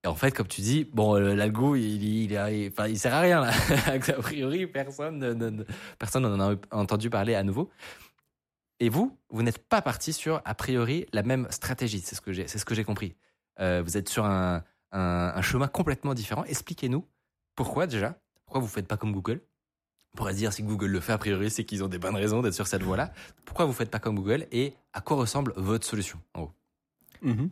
Et en fait, comme tu dis, bon, euh, l'algo, il, il, sert à rien là. [laughs] a priori, personne, ne- ne- ne- personne n'en a entendu parler à nouveau. Et vous, vous n'êtes pas parti sur a priori la même stratégie. C'est ce que j'ai, compris. Euh, vous êtes sur un, chemin complètement différent. Expliquez-nous pourquoi déjà. Pourquoi vous faites pas comme Google? On pourrait dire si Google le fait a priori, c'est qu'ils ont des bonnes raisons d'être sur cette voie-là. Pourquoi vous faites pas comme Google et à quoi ressemble votre solution en gros? Mhm.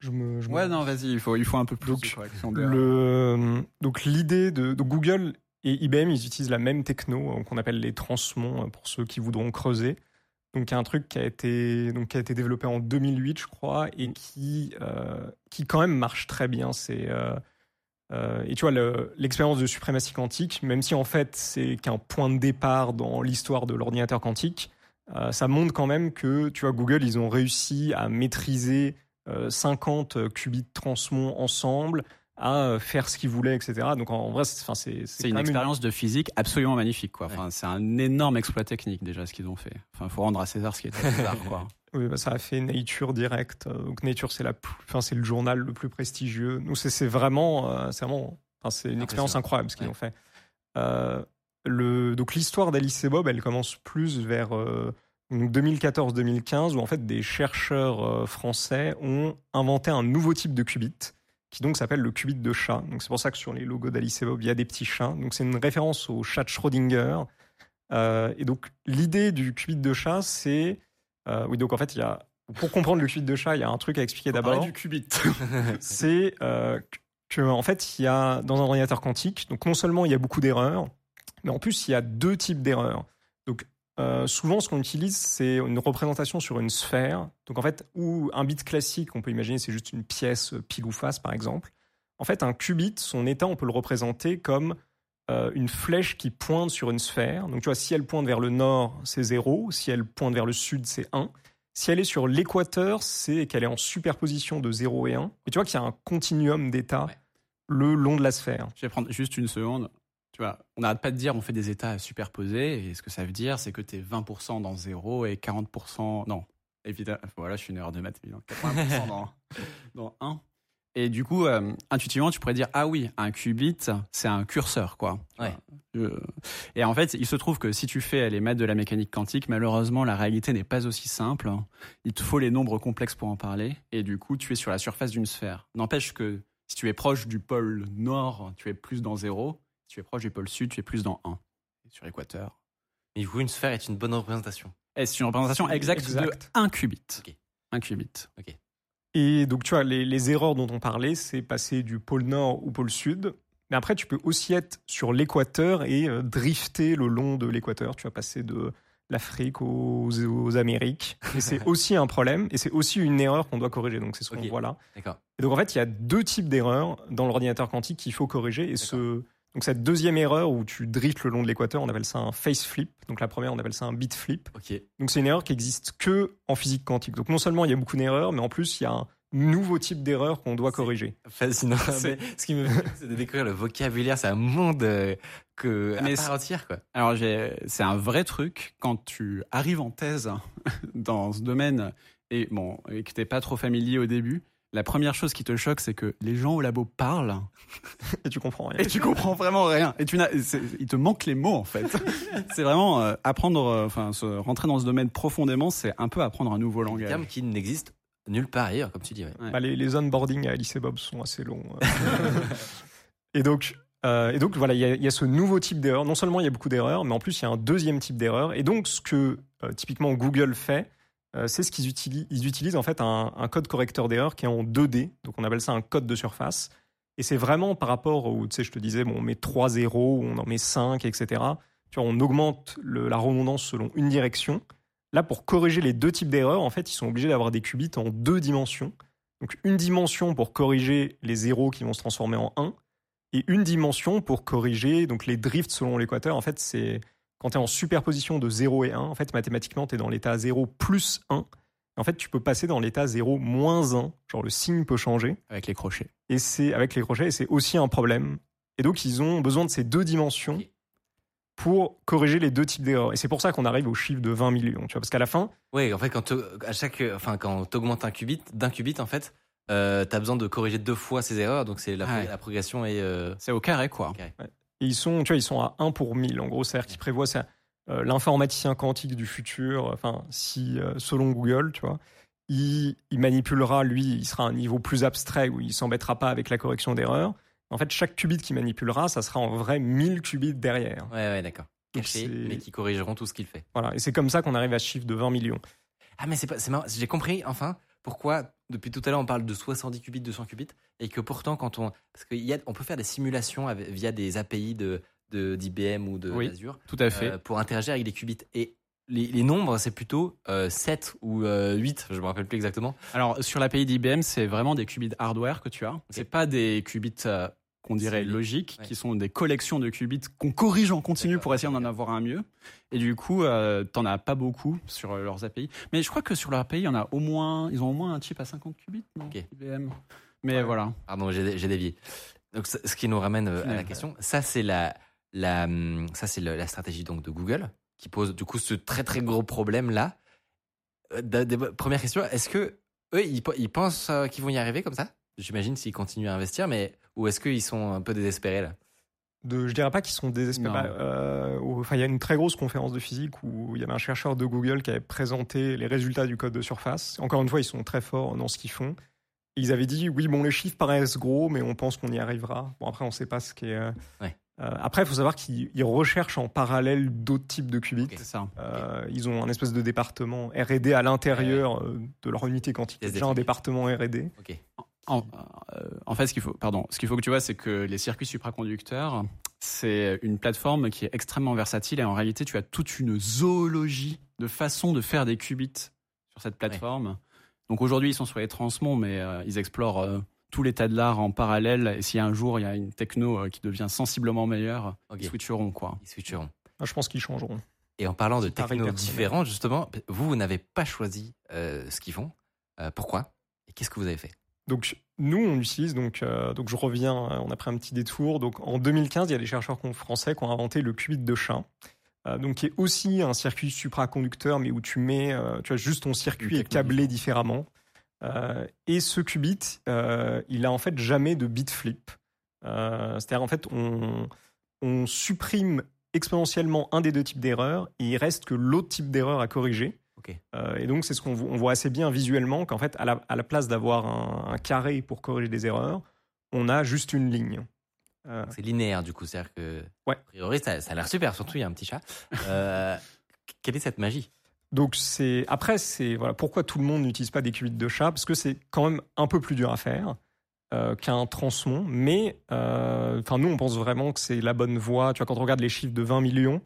Je me, je me- Ouais, non, vas-y, il faut, il faut un peu plus Donc, de correction de- Le, donc l'idée de, Google et IBM, ils utilisent la même techno euh, qu'on appelle les transmons euh, pour ceux qui voudront creuser. Donc un truc qui a été donc qui a été développé en 2008, je crois, et qui euh, qui quand même marche très bien. C'est euh, euh, et tu vois le- l'expérience de suprématie quantique, même si en fait c'est qu'un point de départ dans l'histoire de l'ordinateur quantique, ça montre quand même que tu vois Google ils ont réussi à maîtriser 50 qubits transmons ensemble, à euh, faire ce qu'ils voulaient, etc. Donc en, vrai, c'est enfin, c'est C'est une expérience de physique absolument magnifique, quoi. Enfin, c'est un énorme exploit technique déjà ce qu'ils ont fait. Enfin, faut rendre à César ce qui est à César, quoi. [laughs] Oui, bah, ça a fait Nature direct. Euh, Donc Nature, c'est la, plus- enfin, c'est le journal le plus prestigieux. Donc c'est c'est vraiment, euh, c'est vraiment, enfin, c'est une expérience incroyable ce qu'ils Ouais. ont fait. Euh, le, donc l'histoire d'Alice et Bob, elle commence plus vers euh, 2014-2015 où en fait des chercheurs euh, français ont inventé un nouveau type de qubit qui donc s'appelle le qubit de chat. Donc c'est pour ça que sur les logos d'Alice et Bob, il y a des petits chats. Donc c'est une référence au chat de Schrödinger. Euh, et donc l'idée du qubit de chat, c'est euh, oui donc en fait il y a pour comprendre le qubit de chat, il y a un truc à expliquer d'abord du qubit. [laughs] [laughs] c'est euh, que en fait il y a dans un ordinateur quantique donc non seulement il y a beaucoup d'erreurs mais en plus il y a deux types d'erreurs euh, souvent ce qu'on utilise c'est une représentation sur une sphère donc en fait ou un bit classique on peut imaginer c'est juste une pièce euh, pile ou face par exemple en fait un qubit son état on peut le représenter comme euh, une flèche qui pointe sur une sphère donc tu vois si elle pointe vers le nord c'est 0 si elle pointe vers le sud c'est 1 si elle est sur l'équateur, c'est qu'elle est en superposition de 0 et 1. Et tu vois qu'il y a un continuum d'états Ouais. le long de la sphère. Je vais prendre juste une seconde. Tu vois, on n'arrête pas de dire on fait des états superposés. Et ce que ça veut dire, c'est que tu es 20% dans 0 et 40%. Non, évidemment. Voilà, je suis une erreur de maths, évidemment. 80% dans, [laughs] dans 1. Et du coup, euh, intuitivement, tu pourrais dire ah oui, un qubit, c'est un curseur, quoi. Ouais. Et en fait, il se trouve que si tu fais les maths de la mécanique quantique, malheureusement, la réalité n'est pas aussi simple. Il te faut les nombres complexes pour en parler. Et du coup, tu es sur la surface d'une sphère. N'empêche que si tu es proche du pôle nord, tu es plus dans 0. Si tu es proche du pôle sud, tu es plus dans 1. Sur l'équateur. Mais du coup, une sphère est une bonne représentation. Et c'est une représentation exacte Exact. de 1 qubit. Ok. Un qubit. Et donc, tu vois, les, les erreurs dont on parlait, c'est passer du pôle nord au pôle sud. Mais après, tu peux aussi être sur l'équateur et euh, drifter le long de l'équateur. Tu vas passer de l'Afrique aux, aux Amériques. Et c'est [laughs] aussi un problème. Et c'est aussi une erreur qu'on doit corriger. Donc, c'est ce qu'on Ok. voit là. D'accord. Et donc, en fait, il y a deux types d'erreurs dans l'ordinateur quantique qu'il faut corriger. Et ce, donc, cette deuxième erreur où tu driftes le long de l'équateur, on appelle ça un face flip. Donc, la première, on appelle ça un bit flip. Ok. Donc c'est une erreur qui existe que en physique quantique. Donc non seulement il y a beaucoup d'erreurs, mais en plus il y a un nouveau type d'erreur qu'on doit corriger. Fascinant. [laughs] Mais ce qui me fait, c'est de découvrir le vocabulaire. C'est un monde euh, que à Mais part c'est- entière, quoi. Alors, j'ai- c'est un vrai truc quand tu arrives en thèse [laughs] dans ce domaine et, bon, et que t'es pas trop familier au début. La première chose qui te choque, c'est que les gens au labo parlent [laughs] Et tu comprends rien. et tu comprends vraiment rien. Et tu n'as, il te manque les mots en fait. [laughs] c'est vraiment euh, apprendre, euh, enfin, se rentrer dans ce domaine profondément, c'est un peu apprendre un nouveau Un langage. terme qui n'existe nulle part ailleurs, comme tu dis. ouais. Ouais. Bah, les, les onboarding à Alice et Bob sont assez longs. euh. [laughs] et donc, euh, et donc voilà, il y, a- il y a ce nouveau type d'erreur. Non seulement il y a beaucoup d'erreurs, mais en plus il y a un deuxième type d'erreur. Et donc ce que euh, typiquement Google fait, euh, c'est ce qu'ils utilisent. Ils utilisent en fait un, code correcteur d'erreur qui est en 2D. Donc on appelle ça un code de surface. Et c'est vraiment par rapport au, tu sais, je te disais, bon, on met 3 zéros, on en met 5, etc. Tu vois, on augmente la redondance selon une direction. Là, pour corriger les deux types d'erreurs, en fait, ils sont obligés d'avoir des qubits en deux dimensions. Donc une dimension pour corriger les zéros qui vont se transformer en 1 et une dimension pour corriger donc les drifts selon l'équateur. En fait, c'est quand tu es en superposition de 0 et 1, en fait, mathématiquement, tu es dans l'état 0 plus 1. En fait, tu peux passer dans l'état 0 moins 1. Genre, le signe peut changer. avec les crochets. Et c'est avec les crochets, et c'est aussi un problème. Et donc, ils ont besoin de ces deux dimensions pour corriger les deux types d'erreurs. Et c'est pour ça qu'on arrive au chiffre de 20 millions. Tu vois, parce qu'à la fin, Ouais, en fait, quand à chaque, enfin, quand t'augmentes un qubit, d'un qubit, en fait, euh, t'as besoin de corriger deux fois ces erreurs. Donc c'est la, Ouais. la progression et euh, C'est au carré quoi. carré. Et ils sont, tu vois, ils sont à 1 pour 1000. En gros, c'est-à-dire qu'ils prévoient ça. euh, L'informaticien quantique du futur, enfin, si, euh, selon Google, tu vois, il, il manipulera, lui, il sera à un niveau plus abstrait où il s'embêtera pas avec la correction d'erreurs. En fait, chaque qubit qu'il manipulera, ça sera en vrai 1000 qubits derrière. Ouais, ouais, d'accord. Mais qui corrigeront tout ce qu'il fait. Voilà. Et c'est comme ça qu'on arrive à ce chiffre de 20 millions. Ah, mais c'est pas, c'est marrant. J'ai compris, enfin, pourquoi, depuis tout à l'heure, on parle de 70 qubits, 200 qubits, et que pourtant, quand on, parce qu'on peut faire des simulations avec- via des API de, de, d'IBM ou de Oui. Azure, Tout à fait. euh, pour interagir avec des qubits. Et les, les nombres, c'est plutôt euh, 7 ou euh, 8, je me rappelle plus exactement. Alors sur l'API d'IBM, c'est vraiment des qubits hardware que tu as. C'est pas des qubits euh, qu'on dirait logiques, Ouais. qui sont des collections de qubits qu'on corrige en continu pour essayer d'en avoir un mieux. Et du coup, euh, t'en as pas beaucoup sur euh, leurs API. Mais je crois que sur leur API, il y en a au moins, ils ont au moins un chip à 50 qubits, non. IBM. Mais Ouais. voilà. Pardon, j'ai dévié. Donc, ce qui nous ramène euh, à la question, ça c'est la, la, hum, ça c'est la stratégie donc de Google qui pose du coup ce très très gros problème là. Euh, première question, est-ce que eux ils, ils pensent qu'ils vont y arriver comme ça? J'imagine s'ils continuent à investir, mais ou est-ce qu'ils sont un peu désespérés là? De, je dirais pas qu'ils sont désespérés. Non. Euh, enfin, il y a une très grosse conférence de physique où il y avait un chercheur de Google qui avait présenté les résultats du code de surface. Encore une fois, ils sont très forts dans ce qu'ils font. Et ils avaient dit oui, bon, les chiffres paraissent gros, mais on pense qu'on y arrivera. Bon, après, on sait pas ce qui est. euh, Ouais. euh, après, il faut savoir qu'ils ils recherchent en parallèle d'autres types de qubits. Ça. Ils ont un espèce de département R&D à l'intérieur de leur unité quantique. Déjà un département R&D. Ok. En, euh, en fait, ce qu'il faut, pardon, ce qu'il faut que tu vois, c'est que les circuits supraconducteurs, c'est une plateforme qui est extrêmement versatile et en réalité, tu as toute une zoologie de façons de faire des qubits sur cette plateforme. Donc aujourd'hui, ils sont sur les transmonts, mais euh, ils explorent euh, tous les tas de l'art en parallèle. Et s'il y a un jour, il y a une techno euh, qui devient sensiblement meilleure, ils switcheront quoi. Ils switcheront. Ah, je pense qu'ils changeront. Et en parlant de techno personnel. différentes, justement, vous, vous n'avez pas choisi euh, ce qu'ils font. Euh, pourquoi? Et qu'est-ce que vous avez fait? Donc nous, on utilise donc euh, donc je reviens, euh, on a pris un petit détour. Donc en 2015, il y a des chercheurs français qui ont inventé le qubit de chat. euh, donc qui est aussi un circuit supraconducteur, mais où tu mets, euh, tu as juste ton circuit est câblé différemment. Et ce qubit, il a en fait jamais de bit flip. C'est-à-dire en fait, on, on supprime exponentiellement un des deux types d'erreurs et il reste que l'autre type d'erreur à corriger. Euh, et donc c'est ce qu'on vo- on voit assez bien visuellement qu'en fait, à la, à la place d'avoir un, un carré pour corriger des erreurs, on a juste une ligne. Euh, C'est linéaire du coup, c'est-à-dire que Ouais. a priori ça, ça a l'air super. Surtout il y a un petit chat. Euh, quelle est cette magie? Donc c'est après c'est voilà pourquoi tout le monde n'utilise pas des qubits de chat? Parce que c'est quand même un peu plus dur à faire euh, qu'un transmon. Mais enfin nous on pense vraiment que c'est la bonne voie. Tu vois quand on regarde les chiffres de 20 millions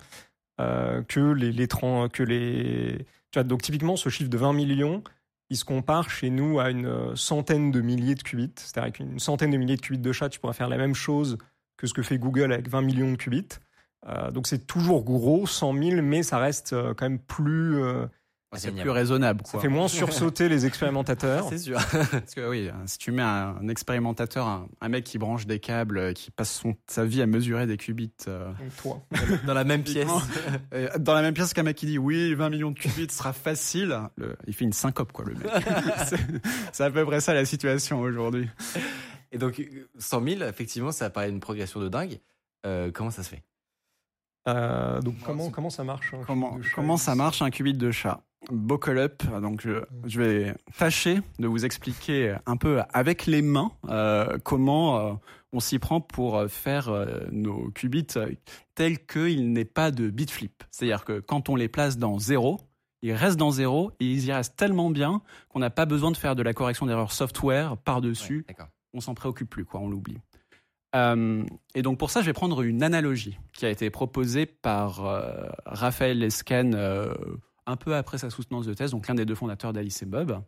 que les, les que les tu donc typiquement ce chiffre de 20 millions il se compare chez nous à une euh, centaine de milliers de qubits. C'est-à-dire avec une centaine de milliers de qubits de chat tu pourrais faire la même chose que ce que fait Google avec 20 millions de qubits. Euh, donc c'est toujours gros, 100 000, mais ça reste euh, quand même plus, C'est plus raisonnable. ça fait moins sursauter les expérimentateurs. [laughs] C'est sûr. Parce que oui, si tu mets un, un expérimentateur, un, un mec qui branche des câbles, euh, qui passe son, sa vie à mesurer des qubits euh, toi. [laughs] Dans la même pièce. euh, [laughs] dans la même pièce qu'un mec qui dit oui, 20 millions de qubits sera facile, le- il fait une syncope quoi le mec. C'est- à peu près ça la situation aujourd'hui. Et donc, euh, 100 000, effectivement, ça paraît une progression de dingue. Euh, comment ça se fait? Euh, donc comment, comment ça marche un Comment, comment ça marche un qubit de chat? Buckle up, donc je, je vais tâcher de vous expliquer un peu avec les mains euh, comment euh, on s'y prend pour euh, faire euh, nos qubits tels qu'il n'est pas de bit flip. C'est-à-dire que quand on les place dans 0, ils restent dans 0 et ils y restent tellement bien qu'on n'a pas besoin de faire de la correction d'erreur software par-dessus Ouais, on s'en préoccupe plus, quoi, on l'oublie. Euh, et donc pour ça, je vais prendre une analogie qui a été proposée par euh, Raphaël Lescan euh, un peu après sa soutenance de thèse, donc l'un des deux fondateurs d'Alice et Bob.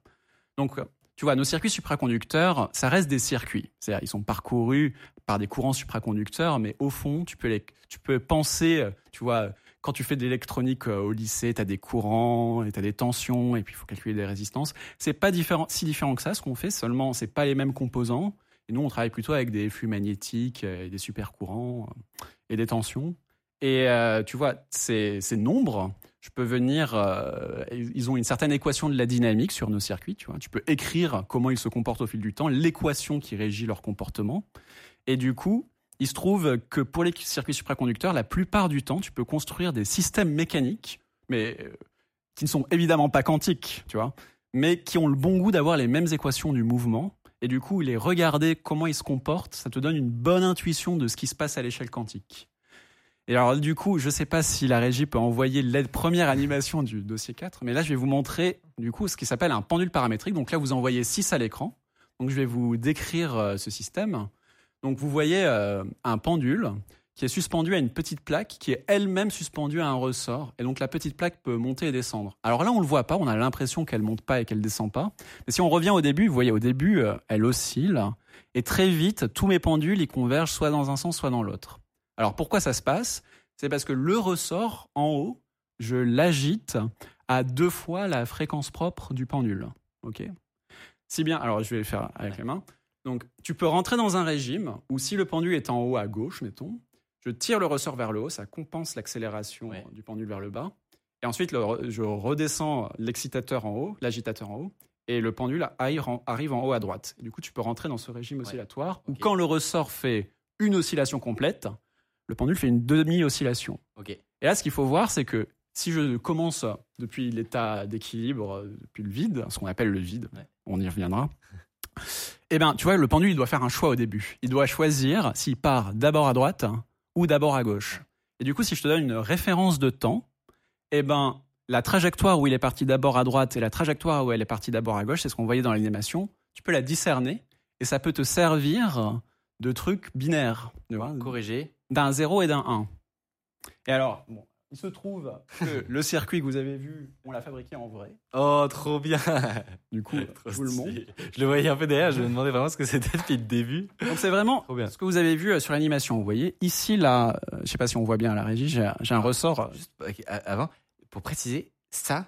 Donc, tu vois, nos circuits supraconducteurs, ça reste des circuits. C'est-à-dire, ils sont parcourus par des courants supraconducteurs, mais au fond, tu peux, tu peux penser, tu vois, quand tu fais de l'électronique euh, au lycée, tu as des courants et tu as des tensions, et puis il faut calculer des résistances. C'est pas si différent que ça, ce qu'on fait, seulement, c'est pas les mêmes composants. Et nous, on travaille plutôt avec des flux magnétiques, euh, et des supercourants euh, et des tensions. Et tu vois, ces nombres, je peux venir. euh, ils ont une certaine équation de la dynamique sur nos circuits. Tu vois, tu peux écrire comment ils se comportent au fil du temps, l'équation qui régit leur comportement. Et du coup, il se trouve que pour les circuits supraconducteurs, la plupart du temps, tu peux construire des systèmes mécaniques, mais euh, qui ne sont évidemment pas quantiques, tu vois, mais qui ont le bon goût d'avoir les mêmes équations du mouvement. Et du coup, les regarder comment ils se comportent, ça te donne une bonne intuition de ce qui se passe à l'échelle quantique. Et alors, du coup, je ne sais pas si la régie peut envoyer la première animation du dossier 4, mais là, je vais vous montrer, du coup, ce qui s'appelle un pendule paramétrique. Donc là, vous en voyez 6 à l'écran. Donc, je vais vous décrire euh, ce système. Donc, vous voyez euh, un pendule qui est suspendu à une petite plaque qui est elle-même suspendue à un ressort. Et donc, la petite plaque peut monter et descendre. Alors là, on ne le voit pas. On a l'impression qu'elle monte pas et qu'elle descend pas. Mais si on revient au début, vous voyez, au début, euh, elle oscille. Et très vite, tous mes pendules, ils convergent soit dans un sens, soit dans l'autre. Alors pourquoi ça se passe? C'est parce que le ressort en haut, je l'agite à deux fois la fréquence propre du pendule. Ok? Si bien, alors je vais le faire avec les mains. Donc tu peux rentrer dans un régime où si le pendule est en haut à gauche, mettons, je tire le ressort vers le haut, ça compense l'accélération Ouais. du pendule vers le bas. Et ensuite, le je redescends l'excitateur en haut, l'agitateur en haut, et le pendule arrive en, arrive en haut à droite. Et du coup, tu peux rentrer dans ce régime oscillatoire où quand le ressort fait une oscillation complète, le pendule fait une demi-oscillation. Ok. Et là, ce qu'il faut voir, c'est que si je commence depuis l'état d'équilibre, euh, depuis le vide, ce qu'on appelle le vide, Ouais. on y reviendra, [laughs] eh ben, tu vois, le pendule, il doit faire un choix au début. Il doit choisir s'il part d'abord à droite ou d'abord à gauche. Et du coup, si je te donne une référence de temps, eh ben, la trajectoire où il est parti d'abord à droite et la trajectoire où elle est partie d'abord à gauche, c'est ce qu'on voyait dans l'animation, tu peux la discerner et ça peut te servir de truc binaire. tu vois, Corrigé. D'un 0 et d'un 1. Et alors, bon, il se trouve que [laughs] le circuit que vous avez vu, on l'a fabriqué en vrai. Oh, trop bien. Du coup, [laughs] Trop vous le stylé. Je le voyais un peu derrière, je me demandais vraiment ce que c'était depuis le début. Donc c'est vraiment Trop bien. ce que vous avez vu euh, sur l'animation. Vous voyez, ici, là, euh, je sais pas si on voit bien à la régie, j'ai un ressort. euh, Juste avant, pour préciser, ça,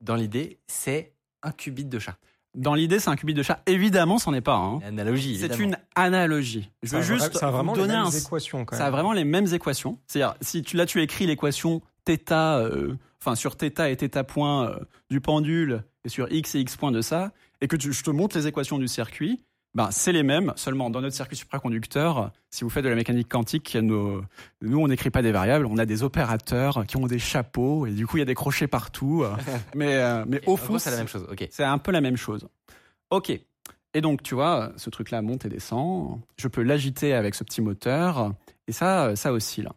dans l'idée, c'est un qubit de chat Dans l'idée, c'est un qubit de chat. Évidemment, c'en est pas un. Une analogie, C'est évidemment. une analogie. Je Ça veux a vra- juste ça a vraiment vous les donner mêmes un, équations quand Ça a même. vraiment les mêmes équations. C'est-à-dire, si tu, là tu écris l'équation θ, euh, enfin sur θ et θ point euh, du pendule, et sur X et X points de ça, et que tu- je te montre les équations du circuit, ben, c'est les mêmes, seulement dans notre circuit supraconducteur, si vous faites de la mécanique quantique, nos- nous on n'écrit pas des variables, on a des opérateurs qui ont des chapeaux, et du coup il y a des crochets partout. [laughs] mais, euh, mais au fond, c'est la même chose. C'est un peu la même chose. Ok. Et donc, tu vois, ce truc-là monte et descend. Je peux l'agiter avec ce petit moteur. Et ça, ça oscille.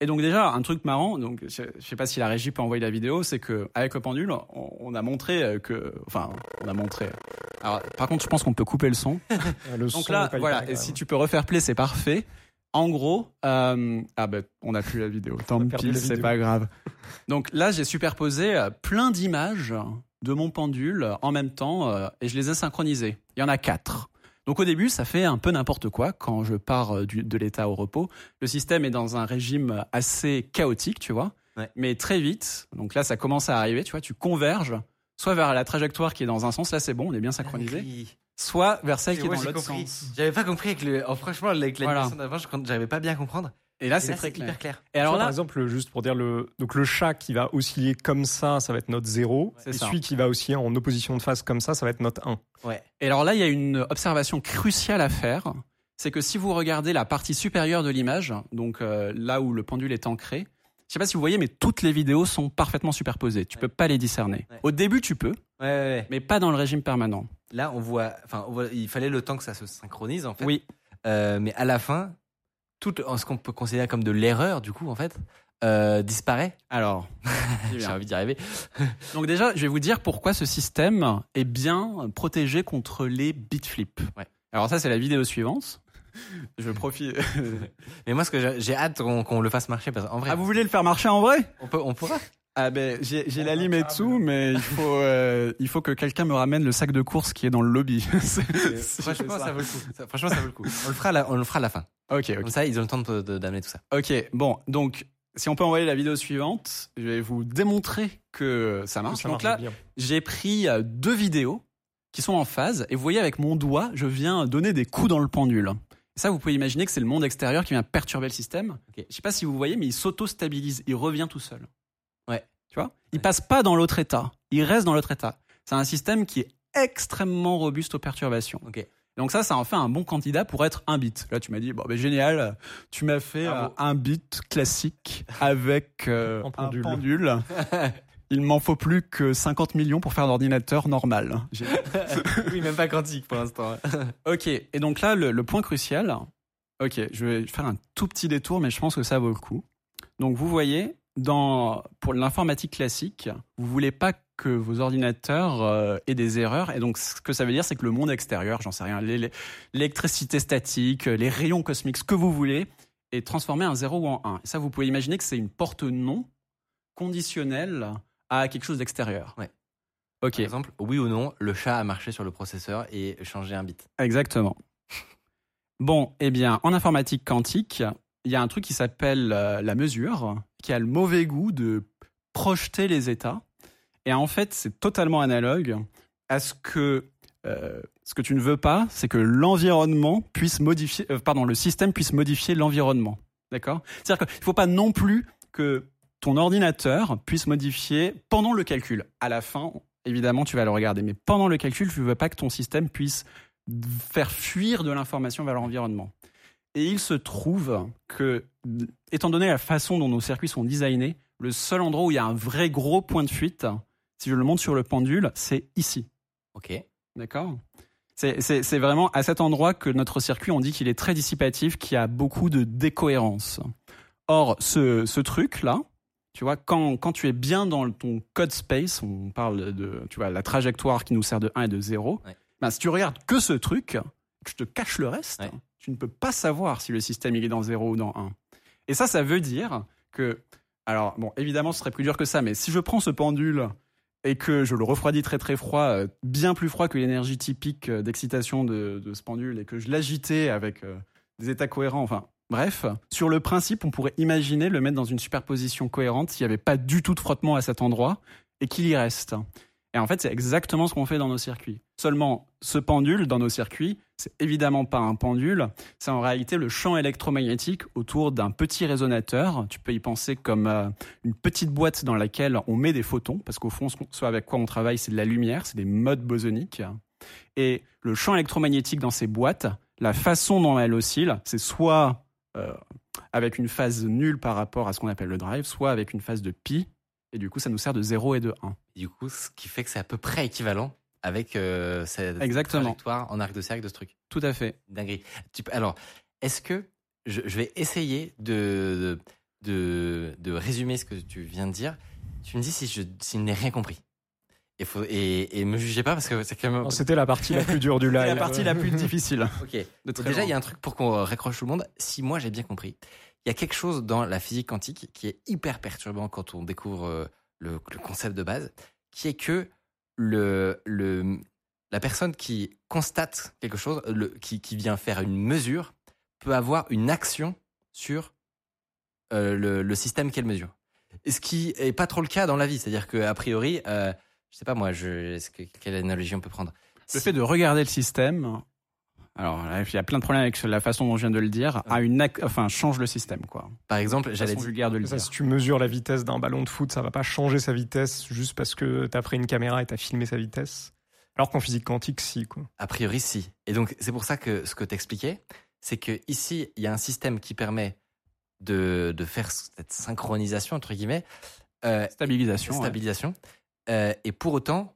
Et donc déjà, un truc marrant, donc je, je sais pas si la régie peut envoyer la vidéo, c'est que avec le pendule, on, on a montré que, enfin, on a montré. Alors, par contre, je pense qu'on peut couper le son. [laughs] Le Donc son là, est pas voilà, et si tu peux refaire play, c'est parfait. En gros, euh, ah ben, on n'a plus la vidéo. Tant pis, c'est pas grave. [laughs] Donc là, j'ai superposé euh, plein d'images de mon pendule en même temps euh, et je les ai synchronisées. Il y en a quatre. Donc au début, ça fait un peu n'importe quoi quand je pars euh, du- de l'état au repos. Le système est dans un régime assez chaotique, tu vois. Ouais. Mais très vite, donc là, ça commence à arriver, tu vois, tu converges soit vers la trajectoire qui est dans un sens, là c'est bon, on est bien synchronisé, Oui. soit vers celle qui est dans l'autre sens. J'avais pas compris avec le. oh, franchement, avec l'animation Voilà. d'avant, je- j'arrivais pas bien à comprendre. Et là, c'est très clair. hyper clair. Et alors là, par exemple, juste pour dire le donc le chat qui va osciller comme ça, ça va être note 0 C'est et ça. celui qui va osciller en opposition de phase comme ça, ça va être note 1. Ouais. Et alors là, il y a une observation cruciale à faire. C'est que si vous regardez la partie supérieure de l'image, donc euh, là où le pendule est ancré, je sais pas si vous voyez, mais toutes les vidéos sont parfaitement superposées. Tu Ouais. peux pas les discerner. Ouais. Au début, tu peux, Ouais, mais pas dans le régime permanent. Là, on voit. Enfin, il fallait le temps que ça se synchronise, en fait. Oui. Euh, mais à la fin, tout ce qu'on peut considérer comme de l'erreur, du coup, en fait, euh, disparaît. Alors, [laughs] J'ai envie d'y arriver. [laughs] donc déjà, je vais vous dire pourquoi ce système est bien protégé contre les bit flips. Ouais. Alors ça, c'est la vidéo suivante. [laughs] Je profite. [laughs] Mais moi, ce que j'ai hâte qu'on le fasse marcher, parce qu'en vrai, ah, vous voulez le faire marcher en vrai? On, peut, on pourra. Ah ben j'ai la Limetsu, table. mais il faut euh, il faut que quelqu'un me ramène le sac de course qui est dans le lobby. [laughs] Franchement, ça. vaut le coup. Ça- franchement, ça vaut le coup. On le fera, à la, on le fera à la fin. Ok ok Comme ça, ils ont le temps de- de- d'amener tout ça. ok bon donc si on peut envoyer la vidéo suivante, je vais vous démontrer que ça marche. Ça donc marche là bien. j'ai pris euh, deux vidéos qui sont en phase et vous voyez avec mon doigt je viens donner des coups dans le pendule. Et ça vous pouvez imaginer que c'est le monde extérieur qui vient perturber le système. Je sais pas si vous voyez mais il s'auto-stabilise, il revient tout seul. Ouais. Tu vois? Il Ouais. passe pas dans l'autre état, il reste dans l'autre état. C'est un système qui est extrêmement robuste aux perturbations. Donc ça, ça en fait un bon candidat pour être un bit. Là, tu m'as dit, bon, ben, génial, tu m'as fait euh, un bit classique avec euh, Un un pendule. [laughs] Il m'en faut plus que 50 millions pour faire un ordinateur normal. [laughs] Oui, même pas quantique pour l'instant. [laughs] ok, et donc là, le, le point crucial, ok, je vais faire un tout petit détour, mais je pense que ça vaut le coup. Donc vous voyez, dans, pour l'informatique classique, vous voulez pas que vos ordinateurs euh, aient des erreurs. Et donc ce que ça veut dire, c'est que le monde extérieur, j'en sais rien, l'é- l'é- l'électricité statique, les rayons cosmiques, ce que vous voulez, est transformé en 0 ou en 1. Et ça, vous pouvez imaginer que c'est une porte non conditionnelle à quelque chose d'extérieur. Ouais. Ok. Par exemple, oui ou non, le chat a marché sur le processeur et changé un bit. Exactement. [laughs] Bon, eh bien, en informatique quantique, il y a un truc qui s'appelle euh, la mesure, qui a le mauvais goût de projeter les états. Et en fait, c'est totalement analogue à ce que euh, ce que tu ne veux pas, c'est que l'environnement puisse modifier, euh, pardon, le système puisse modifier l'environnement. D'accord? C'est-à-dire qu'il ne faut pas non plus que ton ordinateur puisse modifier pendant le calcul. À la fin, évidemment, tu vas le regarder, mais pendant le calcul, tu ne veux pas que ton système puisse faire fuir de l'information vers l'environnement. Et il se trouve que, étant donné la façon dont nos circuits sont designés, le seul endroit où il y a un vrai gros point de fuite, si je le montre sur le pendule, c'est ici. Ok. D'accord? C'est, vraiment à cet endroit que notre circuit, on dit qu'il est très dissipatif, qu'il y a beaucoup de décohérence. Or, ce, ce truc-là, tu vois, quand, quand tu es bien dans ton code space, on parle de tu vois, la trajectoire qui nous sert de 1 et de 0, Ouais. ben, si tu regardes que ce truc, que je te cache le reste, Ouais. tu ne peux pas savoir si le système il est dans 0 ou dans 1. Et ça, ça veut dire que, alors, bon, évidemment, ce serait plus dur que ça, mais si je prends ce pendule et que je le refroidis très très froid, euh, bien plus froid que l'énergie typique euh, d'excitation de, de ce pendule, et que je l'agitais avec euh, des états cohérents, enfin, bref, sur le principe, on pourrait imaginer le mettre dans une superposition cohérente s'il n'y avait pas du tout de frottement à cet endroit et qu'il y reste. Et en fait, c'est exactement ce qu'on fait dans nos circuits. Seulement, ce pendule dans nos circuits, c'est évidemment pas un pendule, c'est en réalité le champ électromagnétique autour d'un petit résonateur. Tu peux y penser comme euh, une petite boîte dans laquelle on met des photons, parce qu'au fond, ce avec quoi on travaille, c'est de la lumière, c'est des modes bosoniques. Et le champ électromagnétique dans ces boîtes, la façon dont elle oscille, c'est soit avec une phase nulle par rapport à ce qu'on appelle le drive, soit avec une phase de pi, et du coup, ça nous sert de 0 et de 1. Du coup, ce qui fait que c'est à peu près équivalent avec euh, cette Exactement. trajectoire en arc de cercle de ce truc. Tout à fait. Dinguerie. Alors, est-ce que je, vais essayer de, de, de, résumer ce que tu viens de dire Tu me dis si je, si n'ai rien compris. Et, faut, et, et me jugez pas parce que c'est quand même. C'était la partie la plus dure du [laughs] live. la partie la plus difficile. [laughs] Ok. déjà, il y a un truc pour qu'on raccroche tout le monde. Si moi j'ai bien compris, il y a quelque chose dans la physique quantique qui est hyper perturbant quand on découvre euh, le, concept de base, qui est que le, le, la personne qui constate quelque chose, le, qui, qui vient faire une mesure, peut avoir une action sur euh, le, le, système qu'elle mesure. Et ce qui est pas trop le cas dans la vie, c'est-à-dire qu'a priori, euh, je sais pas moi, je, que, quelle analogie on peut prendre Le fait de regarder le système alors, il y a plein de problèmes avec la façon dont je viens de le dire. À une, enfin, change le système, quoi. Par exemple, j'allais dire vulgaire de le dire. Si tu mesures la vitesse d'un ballon de foot, ça va pas changer sa vitesse juste parce que tu as pris une caméra et tu as filmé sa vitesse. Alors qu'en physique quantique, si, quoi. A priori, si. Et donc, c'est pour ça que ce que t'expliquais, c'est que ici, il y a un système qui permet de, de faire cette synchronisation, entre guillemets. Euh, stabilisation. Stabilisation. Euh, et pour autant,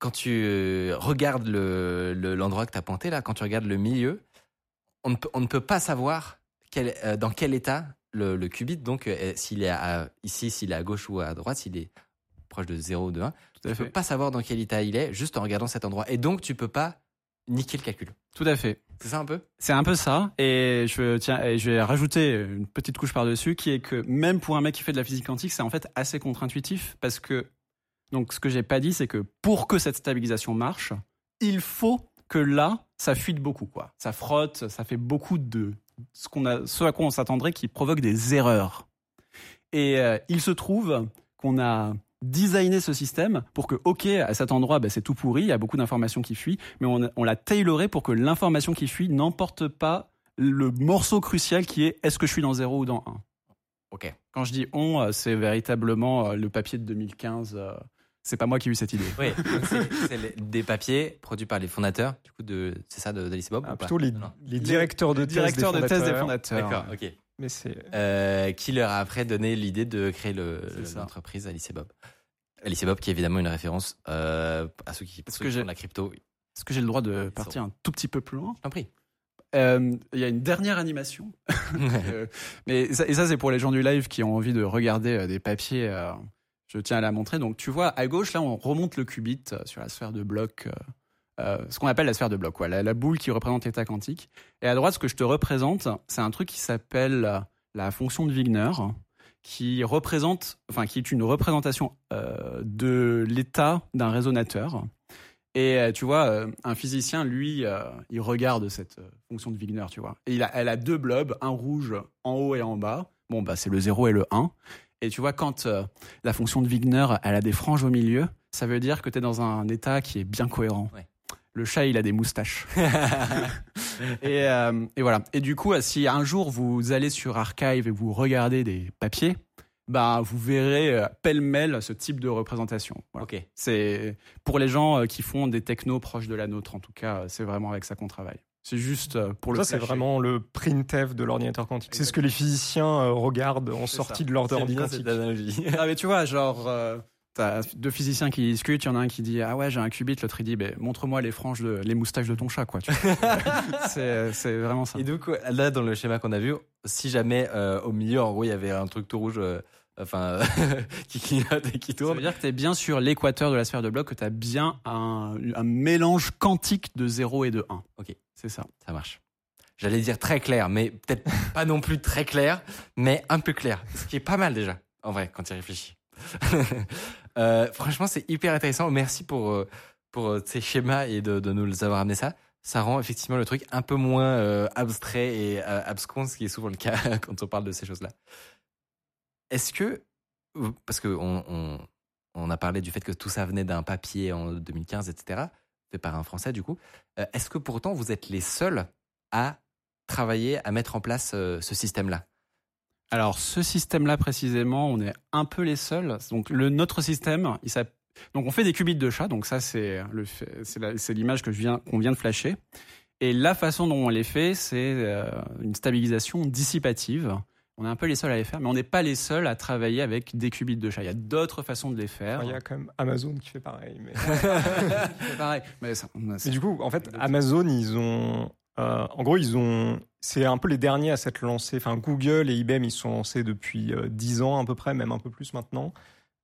quand tu euh, regardes le, l'endroit que tu as pointé, là, quand tu regardes le milieu, on ne peut, on ne peut pas savoir quel, euh, dans quel état le, le qubit, donc euh, s'il est à, ici, s'il est à gauche ou à droite, s'il est proche de 0 ou de 1, tu ne peux pas savoir dans quel état il est juste en regardant cet endroit. Et donc, tu peux pas niquer le calcul. Tout à fait. C'est ça un peu? C'est un peu ça. Et je, tiens, et je vais rajouter une petite couche par-dessus qui est que même pour un mec qui fait de la physique quantique, c'est en fait assez contre-intuitif parce que donc, ce que j'ai pas dit, c'est que pour que cette stabilisation marche, il faut que là, ça fuite beaucoup, quoi. Ça frotte, ça fait beaucoup de ce qu'on a, ce à quoi on s'attendrait qui provoque des erreurs. Et euh, il se trouve qu'on a designé ce système pour que, ok, à cet endroit, ben, c'est tout pourri, il y a beaucoup d'informations qui fuient, mais on, on l'a tailoré pour que l'information qui fuit n'emporte pas le morceau crucial qui est est-ce que je suis dans 0 ou dans 1 Ok. Quand je dis on, euh, c'est véritablement euh, le papier de 2015 c'est pas moi qui ai eu cette idée. Oui, [laughs] c'est des papiers produits par les fondateurs, du coup, de, c'est ça, d'Alice Bob ah, Plutôt les, les, directeurs de, directeurs thèse, de thèse des fondateurs. D'accord, ok. Mais c'est... Euh, qui leur a après donné l'idée de créer le, l'entreprise Alice Bob. Alice Bob, qui est évidemment une référence euh, à ceux qui font de la crypto. Est-ce que j'ai le droit de partir un tout petit peu plus loin? Prie. Euh, il y a une dernière animation. [laughs] Mais et ça, c'est pour les gens du live qui ont envie de regarder des papiers je tiens à la montrer. Donc tu vois, à gauche, là, on remonte le qubit euh, sur la sphère de bloc, euh, euh, ce qu'on appelle la sphère de bloc, la, boule qui représente l'état quantique. Et à droite, ce que je te représente, c'est un truc qui s'appelle la fonction de Wigner, qui représente, enfin, qui est une représentation de l'état d'un résonateur. Et tu vois, un physicien, lui, il regarde cette fonction de Wigner, tu vois. Et elle a deux blobs, un rouge en haut et en bas. Bon, bah, c'est le 0 et le 1. Et tu vois, quand euh, la fonction de Wigner, elle a des franges au milieu, ça veut dire que tu es dans un état qui est bien cohérent. Le chat, il a des moustaches. [laughs] [laughs] et, euh, et, voilà. Et du coup, si un jour vous allez sur Archive et vous regardez des papiers, bah, vous verrez euh, pêle-mêle ce type de représentation. C'est pour les gens qui font des technos proches de la nôtre, en tout cas, c'est vraiment avec ça qu'on travaille. C'est juste euh, pour le. Ça, c'est vraiment le printf de l'ordinateur quantique. C'est ce que les physiciens euh, regardent en sortie de leur ordi quantique. [laughs] ah, mais tu vois, genre, euh, t'as deux physiciens qui discutent, il y en a un qui dit Ah ouais, j'ai un qubit, l'autre il dit ben, Montre-moi les franges, de, les moustaches de ton chat, quoi. [laughs] c'est vraiment ça. Et donc, là, dans le schéma qu'on a vu, si jamais au milieu, en gros, il y avait un truc tout rouge enfin, [laughs] qui clignote et qui tourne. Ça veut dire que tu es bien sur l'équateur de la sphère de bloc, que tu as bien un, un, mélange quantique de 0 et de 1. Ok. C'est ça. Ça marche. J'allais dire très clair, mais peut-être [laughs] pas non plus très clair, mais un peu clair. Ce qui est pas mal déjà, en vrai, quand tu y réfléchis. [laughs] euh, franchement, c'est hyper intéressant. Merci pour, euh, pour euh, ces schémas et de, de nous avoir amené ça. Ça rend effectivement le truc un peu moins euh, abstrait et abscon, ce qui est souvent le cas quand on parle de ces choses-là. Est-ce que, parce que on, a parlé du fait que tout ça venait d'un papier en 2015, etc., fait par un Français du coup. Euh, Est-ce que pourtant vous êtes les seuls à travailler, à mettre en place euh, ce système-là? Alors, ce système-là précisément, on est un peu les seuls. Donc, le, notre système, donc on fait des qubits de chat. Donc ça, c'est l'image que je viens, qu'on vient de flasher. Et la façon dont on les fait, c'est euh, une stabilisation dissipative. On est un peu les seuls à les faire, mais on n'est pas les seuls à travailler avec des qubits de chat. Il y a d'autres façons de les faire. Il y a quand même Amazon qui fait pareil. Mais, [laughs] C'est pareil. [laughs] Mais ça- mais c'est- du coup, en fait, Amazon, ils ont. euh, en gros, ils ont. C'est un peu les derniers à s'être lancés. Enfin, Google et IBM, ils sont lancés depuis euh, 10 ans à peu près, même un peu plus maintenant.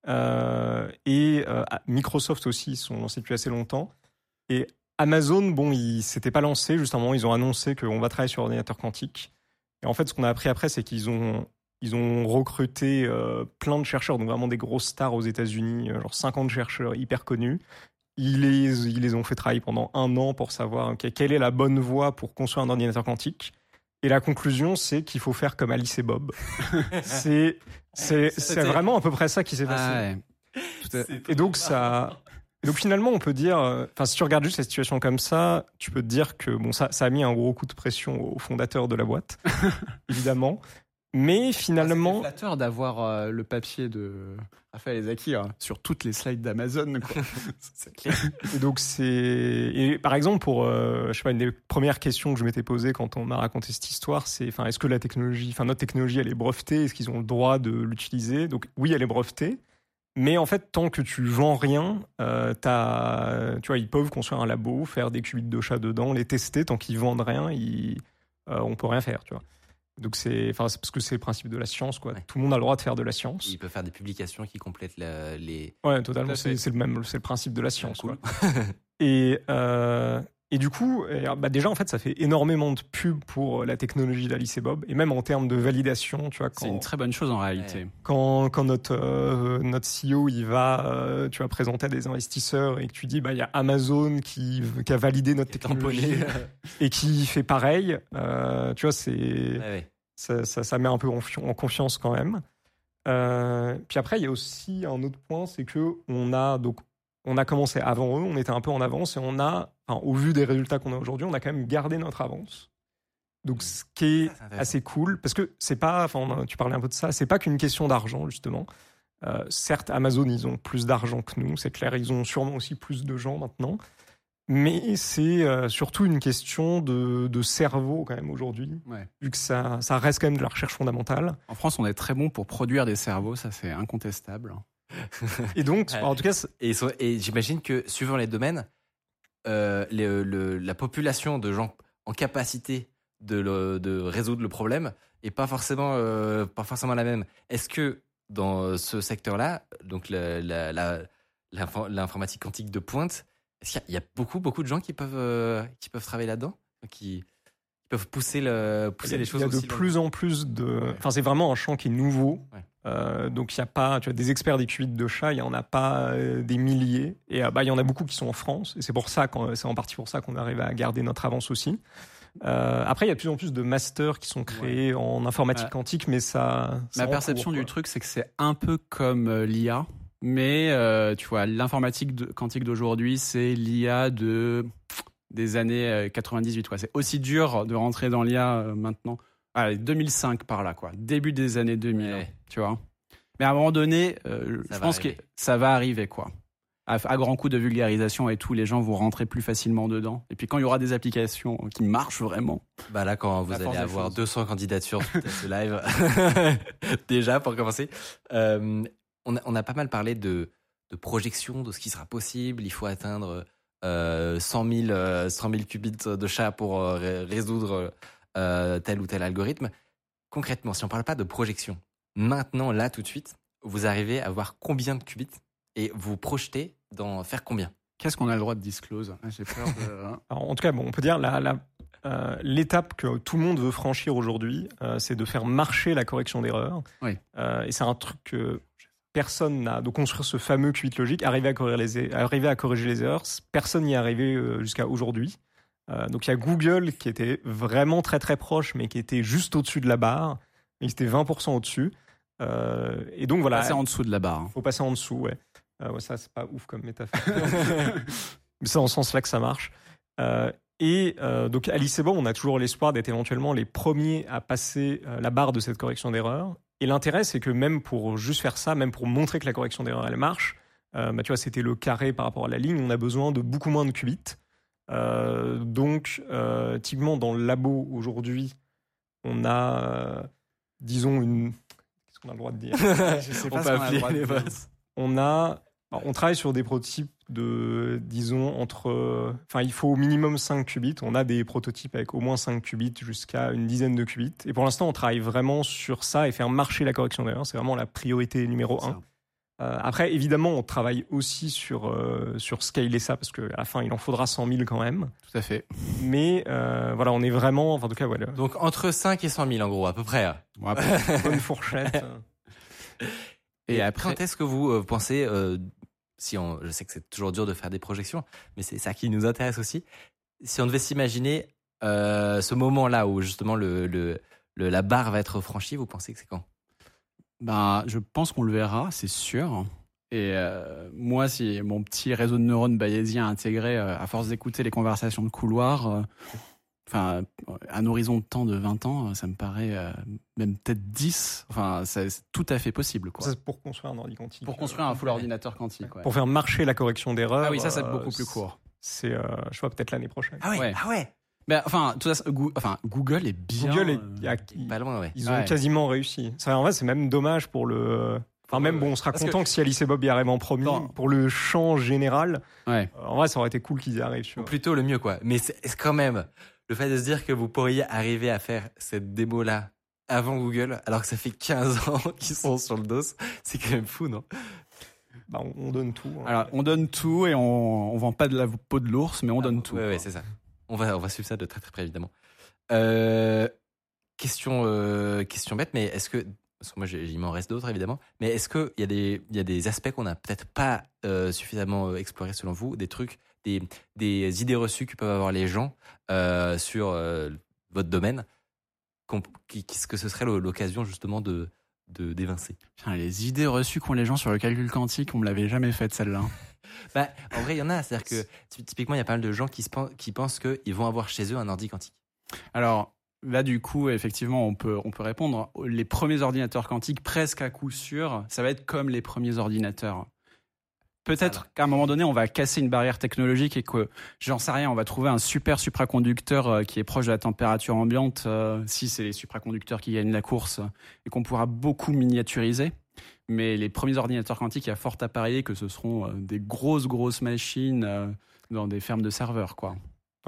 Euh, et euh, Microsoft aussi, ils sont lancés depuis assez longtemps. Et Amazon, bon, ils s'étaient pas lancés. Juste un moment, ils ont annoncé qu'on va travailler sur ordinateur quantique. Et en fait, ce qu'on a appris après, c'est qu'ils ont, ils ont recruté euh, plein de chercheurs, donc vraiment des grosses stars aux États-Unis, euh, genre 50 chercheurs hyper connus. Ils les, ils les ont fait travailler pendant un an pour savoir quelle est la bonne voie pour construire un ordinateur quantique. Et la conclusion, c'est qu'il faut faire comme Alice et Bob. [laughs] c'est, c'est, c'est C'était- vraiment à peu près ça qui s'est passé. Ah ouais. Et donc ça, donc finalement on peut dire, euh, enfin si tu regardes juste la situation comme ça, tu peux te dire que bon ça, ça a mis un gros coup de pression au fondateur de la boîte, [laughs] évidemment. Mais C'est finalement, flatteur d'avoir euh, le papier de Raphaël Ezaki hein, sur toutes les slides d'Amazon. [laughs] donc c'est, par exemple pour, euh, je sais pas, une des premières questions que je m'étais posée quand on m'a raconté cette histoire, c'est, enfin est-ce que la technologie, enfin notre technologie, elle est brevetée, est-ce qu'ils ont le droit de l'utiliser? Donc oui, elle est brevetée. Mais en fait, tant que tu vends rien, euh, tu vois, ils peuvent construire un labo, faire des qubits de chat dedans, les tester. Tant qu'ils vendent rien, ils, euh, on peut rien faire, tu vois. Donc c'est, enfin, c'est parce que c'est le principe de la science, quoi. Ouais. Tout le monde a le droit de faire de la science. Il peut faire des publications qui complètent la- les. Ouais, totalement. C'est c'est le même, c'est le principe de la science, Cool. quoi. Et, euh, et du coup, et, bah déjà, en fait, ça fait énormément de pub pour la technologie d'Alice et Bob, et même en termes de validation, tu vois, C'est quand, une très bonne chose en réalité. quand, quand notre, euh, notre CEO il va euh, tu vas présenter à des investisseurs et que tu dis bah il y a Amazon qui, qui a validé notre technologie [laughs] et qui fait pareil euh, tu vois c'est ouais. ça, ça, ça met un peu en, en confiance quand même Euh, puis après il y a aussi un autre point c'est que on a donc on a commencé avant eux on était un peu en avance et on a enfin, au vu des résultats qu'on a aujourd'hui on a quand même gardé notre avance donc ce qui est assez cool parce que c'est pas enfin tu parlais un peu de ça c'est pas qu'une question d'argent justement Euh, certes Amazon ils ont plus d'argent que nous c'est clair ils ont sûrement aussi plus de gens maintenant mais c'est euh, surtout une question de, de cerveau quand même aujourd'hui Ouais. vu que ça, ça reste quand même de la recherche fondamentale En France, on est très bon pour produire des cerveaux, ça c'est incontestable. Et donc Ouais. en tout cas Et, j'imagine que suivant les domaines, euh, le- le- la population de gens en capacité de, le- de résoudre le problème est pas forcément, euh, pas forcément la même. Est-ce que dans ce secteur-là, donc l'informatique quantique de pointe, est-ce qu'il y, a- il y a beaucoup, beaucoup de gens qui peuvent, euh, qui peuvent travailler là-dedans? Qui, peuvent pousser, le, pousser les choses il y a de aussi plus en plus de enfin c'est vraiment un champ qui est nouveau Ouais. Euh, donc il y a pas tu vois des experts des qubits de chat il y en a pas euh, des milliers et euh, bah il y en a beaucoup qui sont en France et c'est pour ça c'est en partie pour ça qu'on arrive à garder notre avance aussi Euh, après il y a de plus en plus de masters qui sont créés en informatique Ouais. quantique mais ça Ma perception cours, du truc, c'est que c'est un peu comme euh, l'IA, mais euh, tu vois, l'informatique quantique d'aujourd'hui, c'est l'IA de des années euh, 98. quoi. C'est aussi dur de rentrer dans l'IA euh, maintenant. Allez, 2005 par là, quoi. Début des années 2000, Ouais. Tu vois. Mais à un moment donné, euh, je pense que ça va arriver, quoi. À, à grands coups de vulgarisation et tout, les gens vont rentrer plus facilement dedans. Et puis quand il y aura des applications qui marchent vraiment, Bah là, quand vous allez avoir choses. 200 candidatures à ce [laughs] live, [laughs] déjà pour commencer, euh, on, a, on a pas mal parlé de, de projection, de ce qui sera possible. Il faut atteindre euh, 100, 000, euh, 100 000 qubits de chat pour euh, ré- résoudre tel ou tel algorithme. Concrètement, si on parle pas de projection, maintenant, là, tout de suite, vous arrivez à voir combien de qubits et vous projetez d'en faire combien? Qu'est-ce qu'on a le droit de disclose? Ah, J'ai peur de... hein. [laughs] Alors, en tout cas, bon, on peut dire la, la, euh, l'étape que tout le monde veut franchir aujourd'hui, euh, c'est de faire marcher la correction d'erreur. Oui. Euh, et c'est un truc que personne n'a. De construire ce fameux qubit logique, arriver à, corriger les, er- arriver à corriger les erreurs, personne n'y est arrivé jusqu'à aujourd'hui. Euh, donc il y a Google qui était vraiment très très proche, mais qui était juste au-dessus de la barre. Il était 20% au-dessus. Euh, et donc voilà. Passer en dessous de la barre. hein. faut passer en dessous, ouais. Euh, ouais, ça, c'est pas ouf comme métaphore. Mais [laughs] c'est dans ce sens-là que ça marche. Euh, et euh, donc à l'ICEBO, on a toujours l'espoir d'être éventuellement les premiers à passer euh, la barre de cette correction d'erreur. Et l'intérêt, c'est que même pour juste faire ça, même pour montrer que la correction d'erreur elle marche, bah, tu vois, c'était le carré par rapport à la ligne, on a besoin de beaucoup moins de qubits. Donc, typiquement dans le labo aujourd'hui, on a, disons une, ce qu'on a le droit de dire. [laughs] Je sais pas on si on a le droit de. On a, on travaille sur des prototypes de, disons, entre, enfin, il faut au minimum 5 qubits. On a des prototypes avec au moins 5 qubits jusqu'à une dizaine de qubits. Et pour l'instant, on travaille vraiment sur ça et faire marcher la correction d'erreur. C'est vraiment la priorité numéro 1. Euh, après, évidemment, on travaille aussi sur, euh, sur scaler ça parce qu'à la fin, il en faudra 100 000 quand même. Tout à fait. Mais euh, voilà, on est vraiment, enfin, en tout cas, voilà, Donc entre 5 et 100 000 en gros, à peu près. Bon, après- [laughs] bonne fourchette. et après, quand est-ce que vous euh, pensez, euh, si on, je sais que c'est toujours dur de faire des projections, mais c'est ça qui nous intéresse aussi. Si on devait s'imaginer euh, ce moment-là où justement le, le, le- la barre va être franchie, vous pensez que c'est quand? Ben, je pense qu'on le verra, c'est sûr. Et euh, moi, si mon petit réseau de neurones bayésien intégré, euh, à force d'écouter les conversations de couloir, euh, enfin, un horizon de temps de 20 ans, ça me paraît euh, même peut-être 10. Enfin, c'est tout à fait possible, quoi. Ça, c'est pour construire un ordi quantique. Pour construire un full ordinateur quantique. ouais. Pour faire marcher la correction d'erreur. Ah oui, ça, c'est beaucoup plus court. C'est, euh, je vois, peut-être l'année prochaine. Ah ouais, Ouais. ah ouais. Ben, enfin, tout ça, enfin, Google est bien. Google, est- euh, il Pas loin, ouais. ils ont Ouais. quasiment réussi. Ça, en vrai, c'est même dommage pour le. Enfin, même bon, on sera Parce content que, si Alice et Bob y arrivent en premier. Non. Pour le champ général, Ouais. euh, en vrai, ça aurait été cool qu'ils y arrivent. Ou plutôt le mieux, quoi. Mais c'est quand même le fait de se dire que vous pourriez arriver à faire cette démo-là avant Google, alors que ça fait 15 ans [laughs] qu'ils sont sur le dos, c'est quand même fou, non? Bah, on, on donne tout. hein. Alors, on donne tout et on, on vend pas de la peau de l'ours, mais on donne tout. Ouais, ouais, c'est ça. On va, on va suivre ça de très très près, évidemment. Euh, question, euh, question bête, mais est-ce que, parce que moi il m'en reste d'autres évidemment, mais est-ce qu'il y, a des- y a des aspects qu'on n'a peut-être pas euh, suffisamment explorés selon vous, des trucs, des, des idées reçues que peuvent avoir les gens sur votre domaine, qui- que ce serait l'occasion justement de d'évincer? Les idées reçues qu'ont les gens sur le calcul quantique, on me l'avait jamais faite celle-là. Bah, En vrai, il y en a. C'est-à-dire que ty- typiquement, il y a pas mal de gens qui, se pen- qui pensent qu'ils vont avoir chez eux un ordi quantique. Alors là, du coup, effectivement, on peut, on peut répondre. Les premiers ordinateurs quantiques, presque à coup sûr, ça va être comme les premiers ordinateurs. Peut-être qu'à un moment donné, on va casser une barrière technologique et que, j'en sais rien, on va trouver un super supraconducteur euh, qui est proche de la température ambiante, euh, si c'est les supraconducteurs qui gagnent la course, et qu'on pourra beaucoup miniaturiser. Mais les premiers ordinateurs quantiques, il y a fort à parier que ce seront euh, des grosses, grosses machines euh, dans des fermes de serveurs, quoi.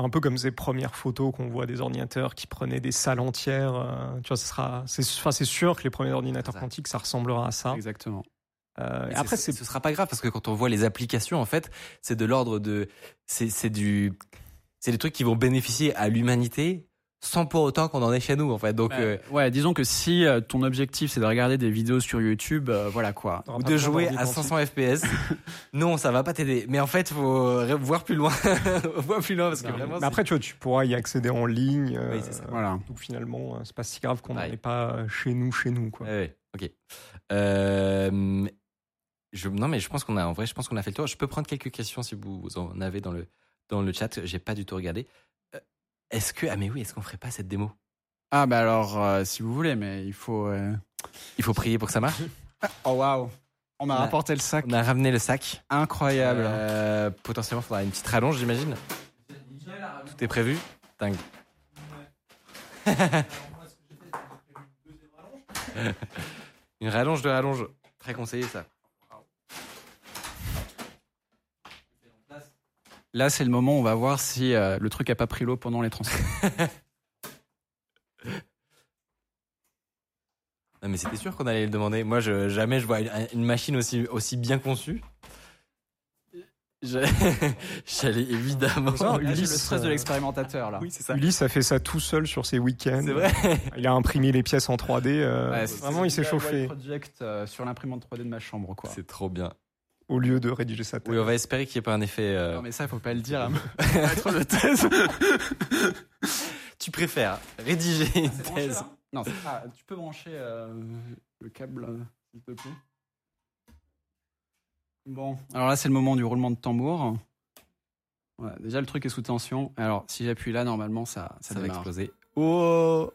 Un peu comme ces premières photos qu'on voit des ordinateurs qui prenaient des salles entières. euh, tu vois, ce sera. C'est enfin, c'est sûr que les premiers ordinateurs Ça. quantiques, ça ressemblera à ça. Exactement. Euh, et après, c'est- c'est ce sera pas grave parce que quand on voit les applications, en fait, c'est de l'ordre de, c'est c'est du, c'est des trucs qui vont bénéficier à l'humanité sans pour autant qu'on en ait chez nous, en fait. Donc, Bah, euh, ouais, disons que si euh, ton objectif c'est de regarder des vidéos sur YouTube, euh, voilà quoi. ou de jouer à quantique. 500 FPS, non, ça va pas t'aider. Mais en fait, faut voir plus loin, [laughs] voir plus loin parce que Mais vraiment. après, tu vois, tu pourras y accéder en ligne. euh, Oui, c'est ça. Voilà. Donc finalement, euh, c'est pas si grave qu'on ait pas chez nous, chez nous, quoi. Ouais, ok. Euh, je, non, mais je pense qu'on a, en vrai, je pense qu'on a fait le tour. Je peux prendre quelques questions si vous en avez dans le, dans le chat. J'ai pas du tout regardé. Est-ce que, ah, mais oui, est-ce qu'on ferait pas cette démo? Ah bah alors euh, si vous voulez, mais il faut. euh, Il faut prier pour que ça marche? [laughs] Oh waouh. On a- rapporté le sac. On a ramené le sac. Incroyable. Euh, potentiellement, il faudra une petite rallonge, j'imagine. Tout est prévu? Dingue. [laughs] une rallonge de rallonge. Très conseillé, ça. Là c'est le moment où on va voir si euh, le truc a pas pris l'eau pendant les transports. [laughs] Non, mais c'était sûr qu'on allait le demander. Moi, je, jamais je vois une, une machine aussi, aussi bien conçue. Je- [laughs] J'allais évidemment. J'ai le Ulysse, stress de euh, l'expérimentateur là. [laughs] Oui, c'est ça. Ulysse a fait ça tout seul sur ses week-ends. C'est vrai. Il a imprimé les pièces en 3D. euh, Ouais, vraiment, il s'est chauffé project euh, sur l'imprimante 3D de ma chambre quoi. C'est trop bien. Au lieu de rédiger sa tête. Oui, on va espérer qu'il n'y ait pas un effet. euh, Non mais ça faut pas le dire à maître de thèse. [laughs] Tu préfères rédiger une branché, thèse. là Non, c'est- ah, tu peux brancher euh, le câble, euh, s'il te plaît Bon, alors là, c'est le moment du roulement de tambour. Déjà, le truc est sous tension. Alors, si j'appuie là, normalement, ça, ça, Ça va exploser. Oh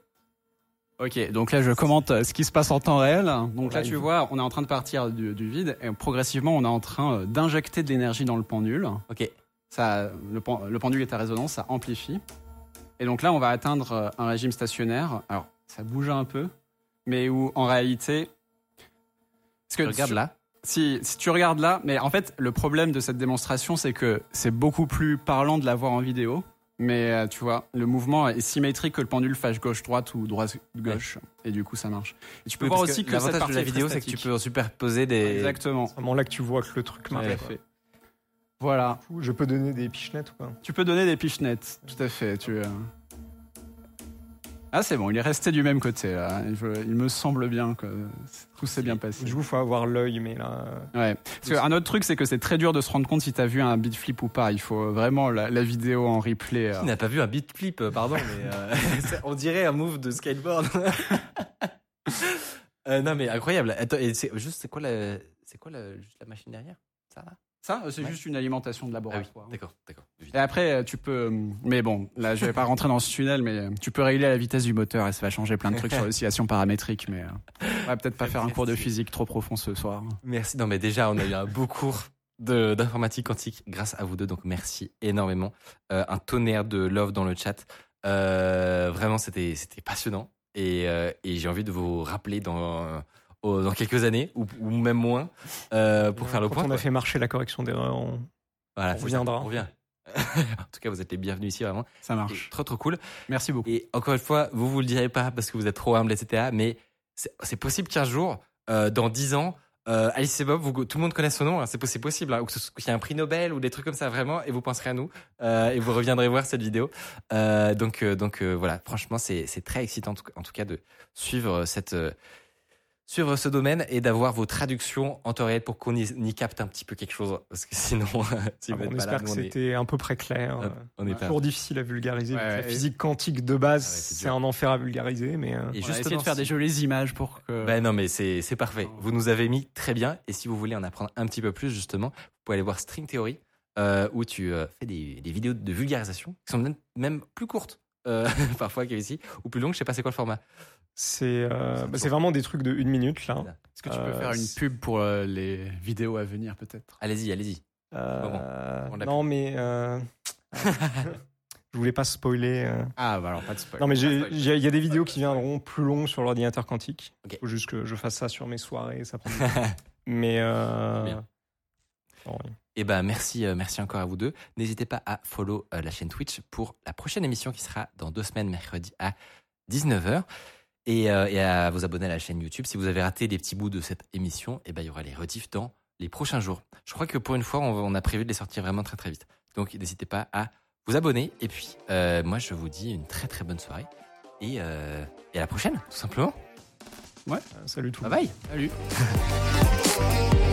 Ok, donc là je commente euh, ce qui se passe en temps réel. Donc là tu vois, on est en train de partir du, du vide et progressivement on est en train euh, d'injecter de l'énergie dans le pendule. Ok. Ça, le, pen- le pendule est à résonance, ça amplifie. Et donc là on va atteindre euh, un régime stationnaire. Alors ça bouge un peu, mais où en réalité... Parce que Regarde tu- là. si, si tu regardes là, mais en fait, le problème de cette démonstration, c'est que c'est beaucoup plus parlant de la voir en vidéo. Mais euh, tu vois, le mouvement est symétrique que le pendule fasse gauche-droite ou droite-gauche. Et du coup, ça marche. Et tu peux Oui, voir aussi que, cette l'avantage partie de la vidéo, c'est que tu peux superposer des. Exactement. C'est vraiment là que tu vois que le truc marche. À fait. Voilà. Je peux donner des pichenettes ou quoi Tu peux donner des pichenettes. Tout à fait. Tu, euh. Ah, c'est bon, il est resté du même côté. Là. Je- il me semble bien que tout s'est bien passé. Du coup, faut avoir l'œil, mais là. Ouais. Parce qu'un autre truc, c'est que c'est très dur de se rendre compte si t'as vu un beat flip ou pas. Il faut vraiment la, la vidéo en replay. euh. Qui n'a pas vu un beat flip, euh, pardon, mais euh, [laughs] on dirait un move de skateboard. [laughs] Euh, non mais incroyable. Attends, et c'est juste c'est quoi la c'est quoi la, juste la machine derrière? Ça là Ça, euh, c'est Ouais. juste une alimentation de Ah oui, laboratoire. d'accord, d'accord. et après, euh, tu peux. euh, Mais bon, là, je vais pas rentrer dans ce tunnel, mais tu peux régler la vitesse du moteur et ça va changer plein de trucs sur [laughs] l'oscillation paramétrique. Mais on va peut-être pas faire un cours de physique trop profond ce soir. Merci. Non mais déjà on a eu un beau cours d'informatique quantique grâce à vous deux donc merci énormément. Euh, un tonnerre de love dans le chat. Euh, vraiment c'était passionnant et, euh, et j'ai envie de vous rappeler dans dans quelques années ou, ou même moins euh, pour faire le Quand point. on quoi. a fait marcher la correction d'erreur, on- Voilà, On reviendra. On revient. [laughs] en tout cas, vous êtes les bienvenus ici, vraiment. Ça Et marche. Trop, trop cool. Merci beaucoup. Et encore une fois, vous vous le direz pas parce que vous êtes trop humble, etc. Mais c'est possible qu'un jour, euh, dans 10 ans, euh, Alice et Bob, vous- tout le monde connaisse son nom. hein, c'est possi- possible. hein, ou que ce soit- qu'il y ait un prix Nobel ou des trucs comme ça, vraiment. Et vous penserez à nous. euh, et vous reviendrez voir cette vidéo. Euh, donc, euh, donc euh, voilà. Franchement, c'est c'est très excitant, en tout, cas- en tout cas, de suivre cette. Suivre ce domaine et d'avoir vos traductions en temps réel pour qu'on y, y capte un petit peu quelque chose parce que sinon [laughs] si Ah vous bon, on là espère que on est- c'était un peu près clair. Hop, euh, on est Toujours difficile à vulgariser. Ouais, la physique quantique de base, Ah ouais, c'est un enfer à vulgariser, mais euh, Et On va essayer justement, de faire des jolies images pour que. Ben non, mais c'est c'est parfait. Vous nous avez mis très bien. Et si vous voulez en apprendre un petit peu plus, justement, vous pouvez aller voir String Theory, euh, où tu euh, fais des, des vidéos de vulgarisation qui sont même, même plus courtes, euh, [laughs] parfois qu'ici, ou plus longues. Je sais pas c'est quoi le format. C'est euh, bah, c'est vraiment des trucs de une minute là. Est-ce que tu peux Euh, faire une pub pour euh, les vidéos à venir peut-être? Allez-y, allez-y. Euh, On l'a non, mais euh, [laughs] je voulais pas spoiler. euh. Ah, bah alors pas de spoil. Non, mais j'ai- spoil. j'ai- il y a des vidéos qui viendront plus longues sur l'ordinateur quantique. Ok. Il faut juste que je fasse ça sur mes soirées. Ça prend du temps. [laughs] mais euh, Bien. oui. Et ben merci, euh, merci encore à vous deux. N'hésitez pas à follow euh, la chaîne Twitch pour la prochaine émission qui sera dans deux semaines, mercredi à 19h. Et, euh, et à vous abonner à la chaîne YouTube. Si vous avez raté des petits bouts de cette émission, et ben il y aura les rediffs dans les prochains jours. Je crois que pour une fois, on, on a prévu de les sortir vraiment très très vite. Donc n'hésitez pas à vous abonner. Et puis, euh, moi, je vous dis une très très bonne soirée. Et, euh, et à la prochaine, tout simplement. Euh, salut tout le Bye monde. bye. Salut. [laughs]